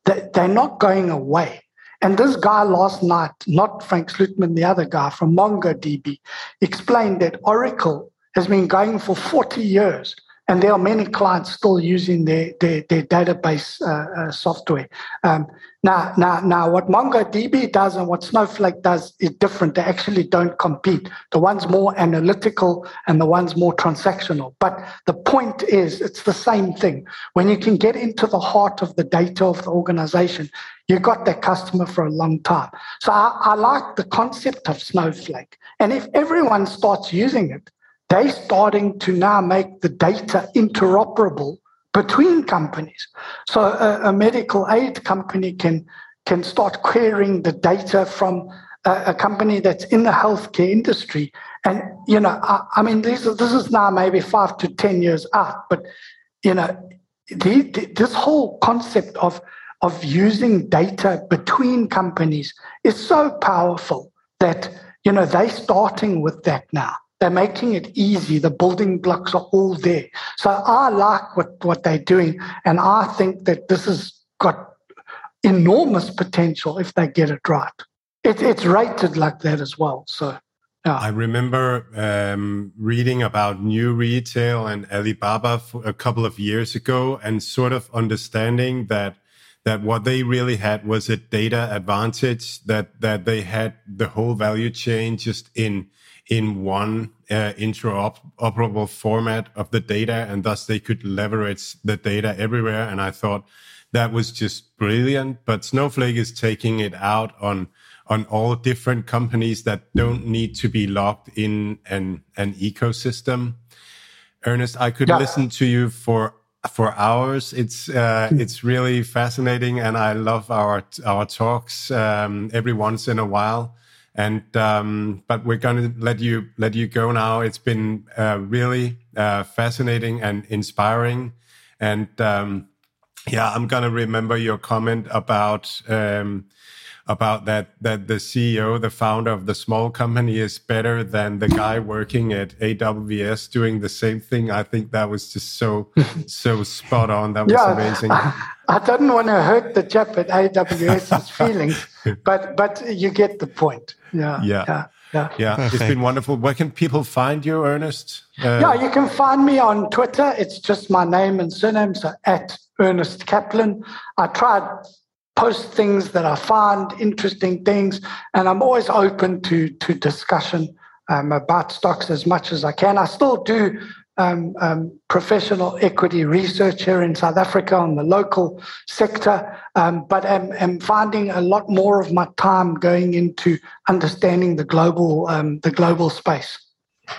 they, they're not going away. And this guy last night not frank slootman the other guy from mongodb explained that oracle has been going for 40 years and there are many clients still using their, their, their database uh, uh, software. Um, now, now, now, what MongoDB does and what Snowflake does is different. They actually don't compete. The one's more analytical and the one's more transactional. But the point is, it's the same thing. When you can get into the heart of the data of the organization, you've got that customer for a long time. So I, I like the concept of Snowflake. And if everyone starts using it, they're starting to now make the data interoperable between companies. So a, a medical aid company can can start querying the data from a, a company that's in the healthcare industry. And you know, I, I mean, this is, this is now maybe five to ten years out, but you know, the, the, this whole concept of of using data between companies is so powerful that you know they're starting with that now. They're making it easy. The building blocks are all there. So I like what, what they're doing. And I think that this has got enormous potential if they get it right. It, it's rated like that as well. So, yeah. I remember um, reading about new retail and Alibaba a couple of years ago and sort of understanding that that what they really had was a data advantage that that they had the whole value chain just in in one uh, interoperable format of the data, and thus they could leverage the data everywhere. And I thought that was just brilliant. But Snowflake is taking it out on on all different companies that don't need to be locked in an an ecosystem. Ernest, I could yeah. listen to you for for hours. It's uh, it's really fascinating, and I love our our talks um, every once in a while. And um, but we're going to let you let you go now. It's been uh, really uh, fascinating and inspiring. And um, yeah, I'm going to remember your comment about um, about that that the CEO, the founder of the small company, is better than the guy working at AWS doing the same thing. I think that was just so so spot on. That was yeah, amazing. I, I didn't want to hurt the chap at AWS's feelings, but but you get the point. Yeah. Yeah. Yeah. Yeah. yeah. It's been wonderful. Where can people find you, Ernest? Uh, yeah, you can find me on Twitter. It's just my name and surname, so at Ernest Kaplan. I try post things that I find interesting things, and I'm always open to to discussion um, about stocks as much as I can. I still do um, um, professional equity research here in South Africa on the local sector, um, but am, am, finding a lot more of my time going into understanding the global um, the global space.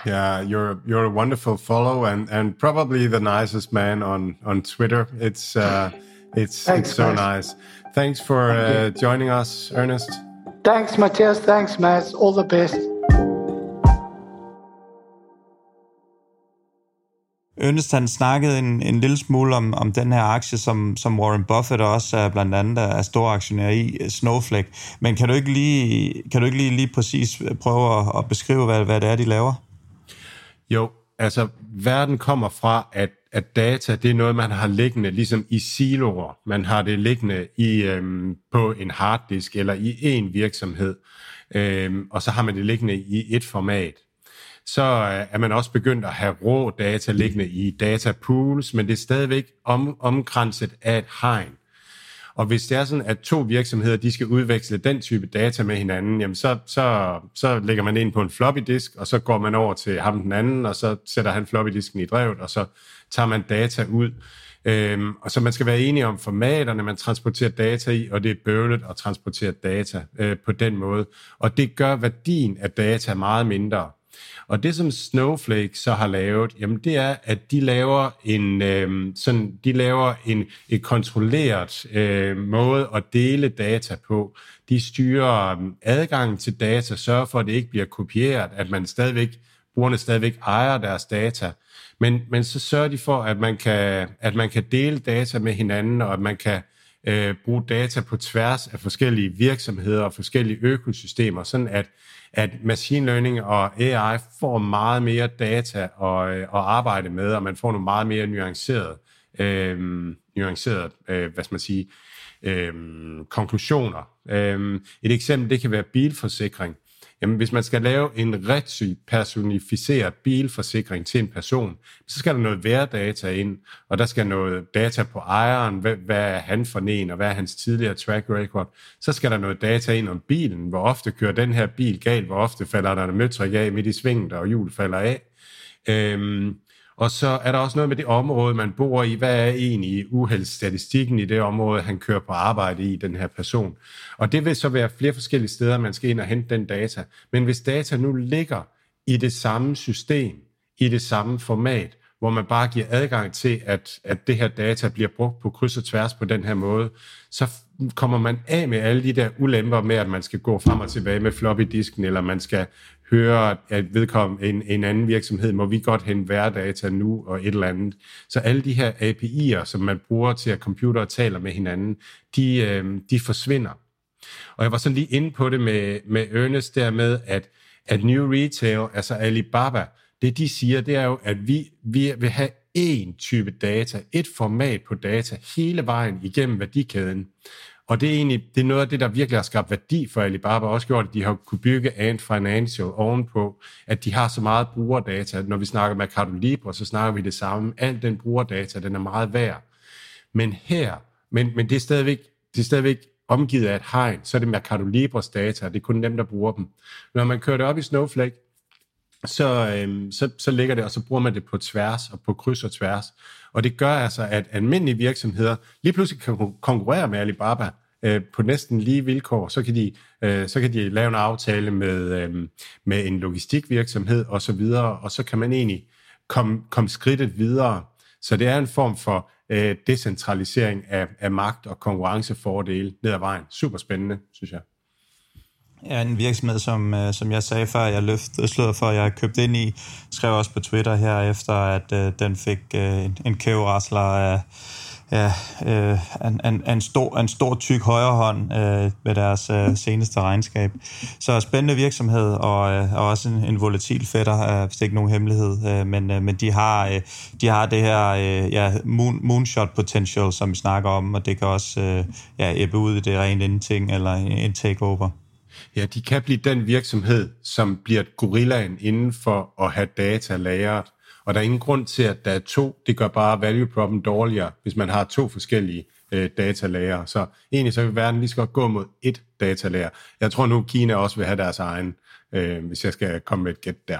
Yeah, you're you're a wonderful follow and and probably the nicest man on on Twitter. It's uh, it's Thanks, it's so nice. Thanks for uh, joining us, Ernest. Thanks, Matthias. Thanks, Mads. All the best. Ernest han snakkede en, en lille smule om, om den her aktie, som, som Warren Buffett også er blandt andet er stor aktionær i, Snowflake. Men kan du ikke lige, kan du ikke lige, lige præcis prøve at, at beskrive, hvad, hvad det er, de laver? Jo, altså verden kommer fra, at, at data, det er noget, man har liggende ligesom i siloer. Man har det liggende i, øhm, på en harddisk eller i en virksomhed, øhm, og så har man det liggende i et format så øh, er man også begyndt at have rå data liggende i data pools, men det er stadigvæk om, omkranset af et hegn. Og hvis det er sådan, at to virksomheder de skal udveksle den type data med hinanden, jamen så, så, så lægger man ind på en floppy disk, og så går man over til ham den anden, og så sætter han floppy disken i drevet, og så tager man data ud. Øhm, og så man skal være enige om formaterne, man transporterer data i, og det er bøvlet at transportere data øh, på den måde. Og det gør værdien af data meget mindre. Og det, som Snowflake så har lavet, jamen det er, at de laver en, øh, sådan, de laver en et kontrolleret øh, måde at dele data på. De styrer øh, adgangen til data, sørger for, at det ikke bliver kopieret, at man stadigvæk, brugerne stadigvæk ejer deres data. Men, men så sørger de for, at man, kan, at man kan dele data med hinanden, og at man kan øh, bruge data på tværs af forskellige virksomheder og forskellige økosystemer, sådan at at machine learning og AI får meget mere data at, øh, at arbejde med, og man får nogle meget mere nuancerede, øh, nuancerede øh, hvad skal man sige, øh, konklusioner. Øh, et eksempel, det kan være bilforsikring. Jamen, hvis man skal lave en rigtig personificeret bilforsikring til en person, så skal der noget værdata ind, og der skal noget data på ejeren, hvad, hvad er han for en, og hvad er hans tidligere track record. Så skal der noget data ind om bilen, hvor ofte kører den her bil galt, hvor ofte falder der en møtrik af midt i svinget, og hjul falder af. Øhm, og så er der også noget med det område, man bor i. Hvad er egentlig uheldsstatistikken i det område, han kører på arbejde i, den her person? Og det vil så være flere forskellige steder, man skal ind og hente den data. Men hvis data nu ligger i det samme system, i det samme format, hvor man bare giver adgang til, at, at det her data bliver brugt på kryds og tværs på den her måde, så kommer man af med alle de der ulemper med, at man skal gå frem og tilbage med floppy disken, eller man skal høre, at vedkommende en, en anden virksomhed, må vi godt hente hverdata nu og et eller andet. Så alle de her API'er, som man bruger til, at computere taler med hinanden, de, øh, de forsvinder. Og jeg var sådan lige inde på det med, med Ernest der med, at, at New Retail, altså Alibaba, det de siger, det er jo, at vi, vi vil have én type data, et format på data, hele vejen igennem værdikæden. Og det er egentlig det er noget af det, der virkelig har skabt værdi for Alibaba, også gjort, at de har kunne bygge Ant Financial ovenpå, at de har så meget brugerdata. Når vi snakker med Mercado Libre, så snakker vi det samme. Alt den brugerdata, den er meget værd. Men her, men, men det er stadigvæk, det er stadigvæk omgivet af et hegn, så er det Mercado Libres data, det er kun dem, der bruger dem. Når man kører det op i Snowflake, så, øhm, så, så ligger det, og så bruger man det på tværs og på kryds og tværs. Og det gør altså, at almindelige virksomheder lige pludselig kan konkurrere med Alibaba øh, på næsten lige vilkår. Så kan de, øh, så kan de lave en aftale med, øh, med en logistikvirksomhed og så videre, og så kan man egentlig komme, komme skridtet videre. Så det er en form for øh, decentralisering af, af magt og konkurrencefordele ned ad vejen. Super spændende, synes jeg. Ja, en virksomhed, som, øh, som jeg sagde før, jeg løftede slået for, jeg købte ind i, skrev også på Twitter her, efter at øh, den fik øh, en, en kæverasler af ja, øh, en, en, en, stor, en stor tyk højrehånd øh, med deres øh, seneste regnskab. Så spændende virksomhed, og, øh, og også en, en volatil fætter, øh, hvis det ikke nogen hemmelighed, øh, men, øh, men de, har, øh, de har det her øh, ja, moon, moonshot potential, som vi snakker om, og det kan også øh, ja, æbbe ud i det rent indting eller en takeover. Ja, de kan blive den virksomhed, som bliver gorillaen inden for at have data lagret. Og der er ingen grund til, at der er to. Det gør bare value problem dårligere, hvis man har to forskellige øh, datalager. Så egentlig så vil verden lige så godt gå mod et datalager. Jeg tror nu, Kina også vil have deres egen, øh, hvis jeg skal komme med et gæt der.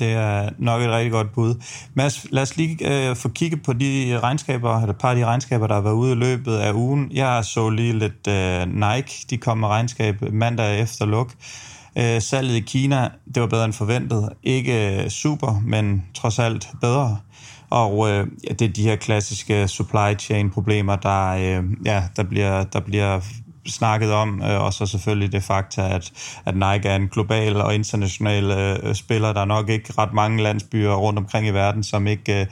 Det er nok et rigtig godt bud. Mads, lad os lige øh, få kigget på de regnskaber, eller et par af de regnskaber, der har været ude i løbet af ugen. Jeg så lige lidt øh, Nike, de kom med regnskab mandag efter luk. Øh, salget i Kina, det var bedre end forventet. Ikke øh, super, men trods alt bedre. Og øh, ja, det er de her klassiske supply chain problemer, der, øh, ja, der, bliver, der bliver snakket om, øh, og så selvfølgelig det fakta, at, at Nike er en global og international øh, spiller. Der er nok ikke ret mange landsbyer rundt omkring i verden, som ikke, øh,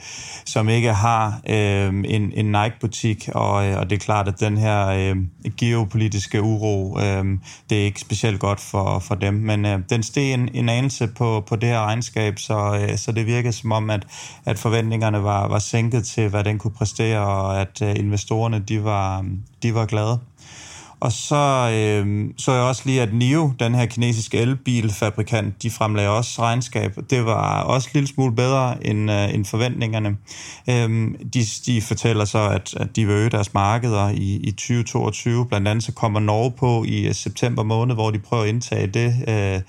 som ikke har øh, en, en Nike-butik, og, øh, og det er klart, at den her øh, geopolitiske uro, øh, det er ikke specielt godt for, for dem, men øh, den steg en, en anelse på, på det her regnskab, så, øh, så det virker som om, at, at forventningerne var, var sænket til, hvad den kunne præstere, og at øh, investorerne de var, de var glade. Og så øh, så jeg også lige, at NIO, den her kinesiske elbilfabrikant, de fremlagde også regnskab. Det var også en lille smule bedre end, øh, end forventningerne. Øh, de, de fortæller så, at, at de vil øge deres markeder i, i 2022. Blandt andet så kommer Norge på i øh, september måned, hvor de prøver at indtage det. Øh,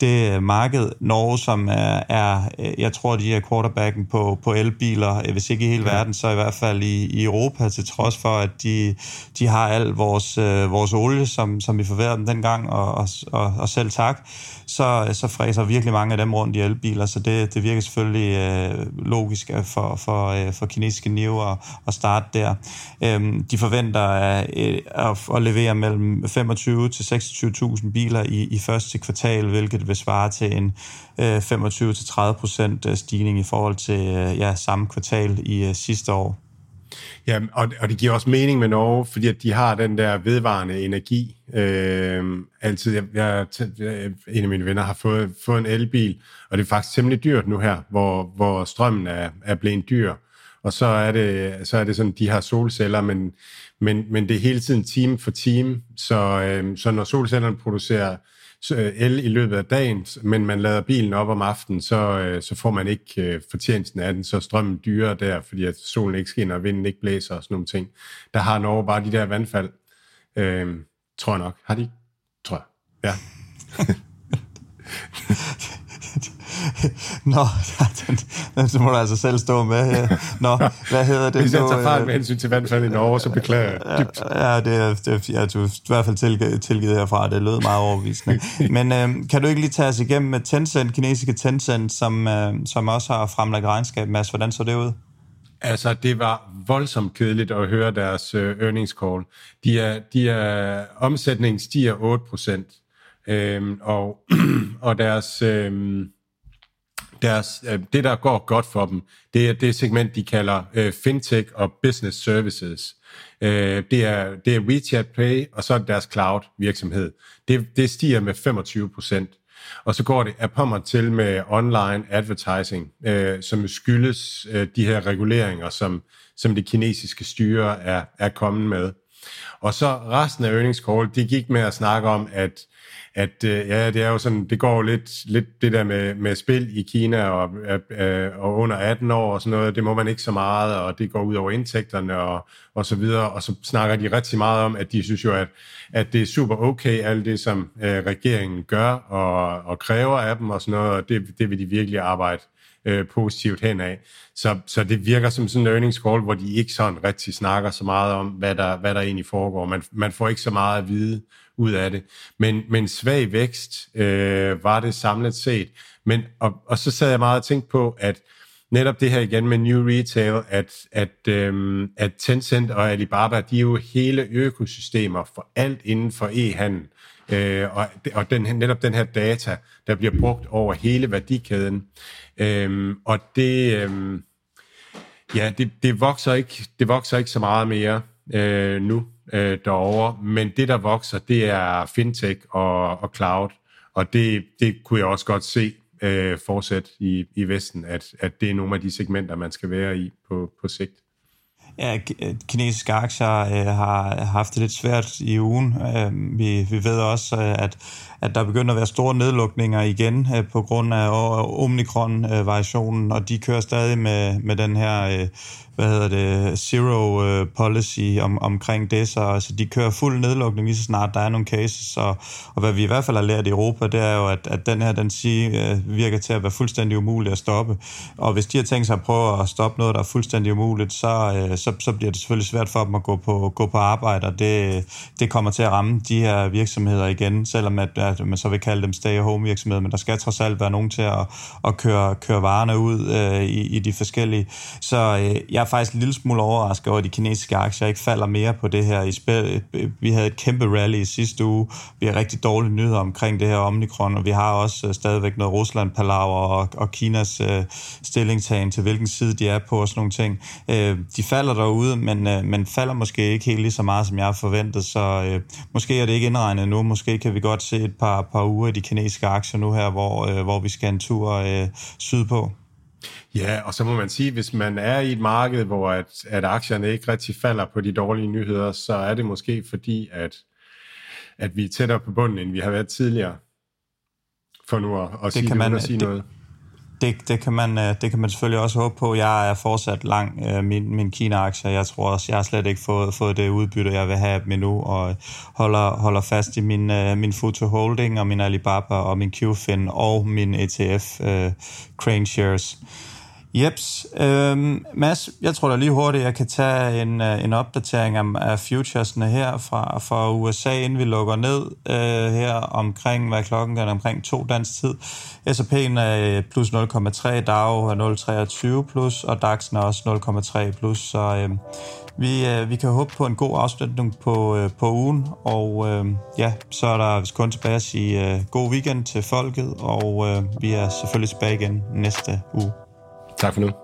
det marked, Norge, som er, er jeg tror, de er quarterbacken på, på elbiler, hvis ikke i hele ja. verden, så i hvert fald i, i Europa, til trods for, at de, de har al vores, øh, vores olie, som, som vi forværede dem dengang, og, og, og, og selv tak, så, så fræser virkelig mange af dem rundt i elbiler, så det, det virker selvfølgelig øh, logisk for, for, øh, for kinesiske NIO at, at starte der. Øhm, de forventer at, at, at levere mellem 25 til 26.000 biler i, i første kvartal, hvilket vil svare til en øh, 25-30% øh, stigning i forhold til øh, ja, samme kvartal i øh, sidste år. Ja, og, og det giver også mening med Norge, fordi at de har den der vedvarende energi. Øh, altid, jeg, jeg, en af mine venner har fået, fået en elbil, og det er faktisk temmelig dyrt nu her, hvor, hvor strømmen er, er blevet dyr. Og så er det, så er det sådan, de har solceller, men, men, men det er hele tiden time for time. Så, øh, så når solcellerne producerer Øh, el i løbet af dagen, men man lader bilen op om aftenen, så, øh, så får man ikke øh, fortjenesten af den, så strømmen dyrer der, fordi at solen ikke skinner, og vinden ikke blæser og sådan nogle ting. Der har Norge bare de der vandfald, øh, tror jeg nok. Har de? Tror jeg. Ja. Nå, den, den så må du altså selv stå med her. Nå, hvad hedder det Hvis jeg tager fejl med hensyn til vandfald i Norge, så beklager jeg dybt. Ja, det er, det er ja, du i hvert fald tilgivet, tilgivet herfra. Det lød meget overbevisende. Men øh, kan du ikke lige tage os igennem med Tencent, kinesiske Tencent, som, øh, som også har fremlagt regnskab, Mads? Hvordan så det ud? Altså, det var voldsomt kedeligt at høre deres øh, earnings call. De er, de er, omsætningen stiger 8 procent, øhm, og, og deres, øhm, deres, øh, det, der går godt for dem, det er det segment, de kalder øh, fintech og business services. Øh, det, er, det er WeChat Pay, og så er det deres cloud virksomhed. Det, det stiger med 25 procent. Og så går det af til med online advertising, øh, som skyldes øh, de her reguleringer, som, som det kinesiske styre er, er kommet med. Og så resten af earnings call, de gik med at snakke om, at at øh, ja, det er jo sådan, det går lidt, lidt det der med, med spil i Kina og, øh, øh og under 18 år og sådan noget, det må man ikke så meget, og det går ud over indtægterne og, og så videre, og så snakker de rigtig meget om, at de synes jo, at, at det er super okay, alt det, som øh, regeringen gør og, og kræver af dem og sådan noget, og det, det vil de virkelig arbejde øh, positivt henad. Så, så det virker som sådan en earnings call, hvor de ikke sådan rigtig snakker så meget om, hvad der, hvad der egentlig foregår. Man, man får ikke så meget at vide ud af det. Men, men svag vækst øh, var det samlet set. Men, og, og så sad jeg meget og tænkte på, at netop det her igen med New Retail, at, at, øhm, at Tencent og Alibaba, de er jo hele økosystemer for alt inden for e-handel. Øh, og og den, netop den her data, der bliver brugt over hele værdikæden. Øhm, og det, øhm, ja, det, det, vokser ikke, det vokser ikke så meget mere øh, nu øh, derovre, men det, der vokser, det er fintech og, og cloud, og det, det kunne jeg også godt se øh, fortsætte i, i Vesten, at, at det er nogle af de segmenter, man skal være i på, på sigt. Ja, øh, kinesiske aktier øh, har haft det lidt svært i ugen. Øh, vi, vi ved også, øh, at, at der begynder at være store nedlukninger igen øh, på grund af omikron-variationen, og de kører stadig med, med den her øh, hvad hedder det, zero øh, policy om, omkring det, så altså, de kører fuld nedlukning lige så snart der er nogle cases, og, og hvad vi i hvert fald har lært i Europa, det er jo, at, at den her, den sige, øh, virker til at være fuldstændig umulig at stoppe, og hvis de har tænkt sig at prøve at stoppe noget, der er fuldstændig umuligt, så, øh, så, så bliver det selvfølgelig svært for dem at gå på, gå på arbejde, og det, det kommer til at ramme de her virksomheder igen, selvom at, at man så vil kalde dem stay-at-home virksomheder, men der skal trods alt være nogen til at, at køre, køre varerne ud øh, i, i de forskellige. Så øh, jeg er faktisk en lille smule overrasket over, at de kinesiske aktier ikke falder mere på det her. I spil. Vi havde et kæmpe rally i sidste uge. Vi har rigtig dårlige nyheder omkring det her omikron, og vi har også øh, stadigvæk noget Rusland-palaver og, og Kinas øh, stillingtagen til, hvilken side de er på og sådan nogle ting. Øh, de falder derude, men, øh, men falder måske ikke helt lige så meget, som jeg har forventet, så øh, måske er det ikke indregnet nu. Måske kan vi godt se et par, par uger i de kinesiske aktier nu her, hvor, øh, hvor vi skal en tur øh, sydpå. Ja, og så må man sige, hvis man er i et marked, hvor at, at aktierne ikke rigtig falder på de dårlige nyheder, så er det måske fordi, at, at vi er tættere på bunden, end vi har været tidligere. For nu at, at det sige, kan man, at sige det, noget. Det, det, kan man, øh, det kan man selvfølgelig også håbe på. Jeg er fortsat lang øh, min, min Kina-aktier. Jeg tror også, jeg har slet ikke fået, fået det udbytte, jeg vil have med nu, og holder, holder fast i min, øh, min Futu Holding og min Alibaba og min QFIN og min ETF Crane Shares. Jeps. Øhm, Mads, jeg tror da lige hurtigt, jeg kan tage en, øh, en opdatering af, af futuresne her fra, fra USA, inden vi lukker ned øh, her omkring, hvad klokken er, omkring to dansk tid. S&P'en er øh, plus 0,3, Dow er 0,23 plus, og DAX'en er også 0,3 plus, så øh, vi, øh, vi kan håbe på en god afslutning på, øh, på ugen, og øh, ja, så er der kun tilbage at sige øh, god weekend til folket, og øh, vi er selvfølgelig tilbage igen næste uge. Tak for nu.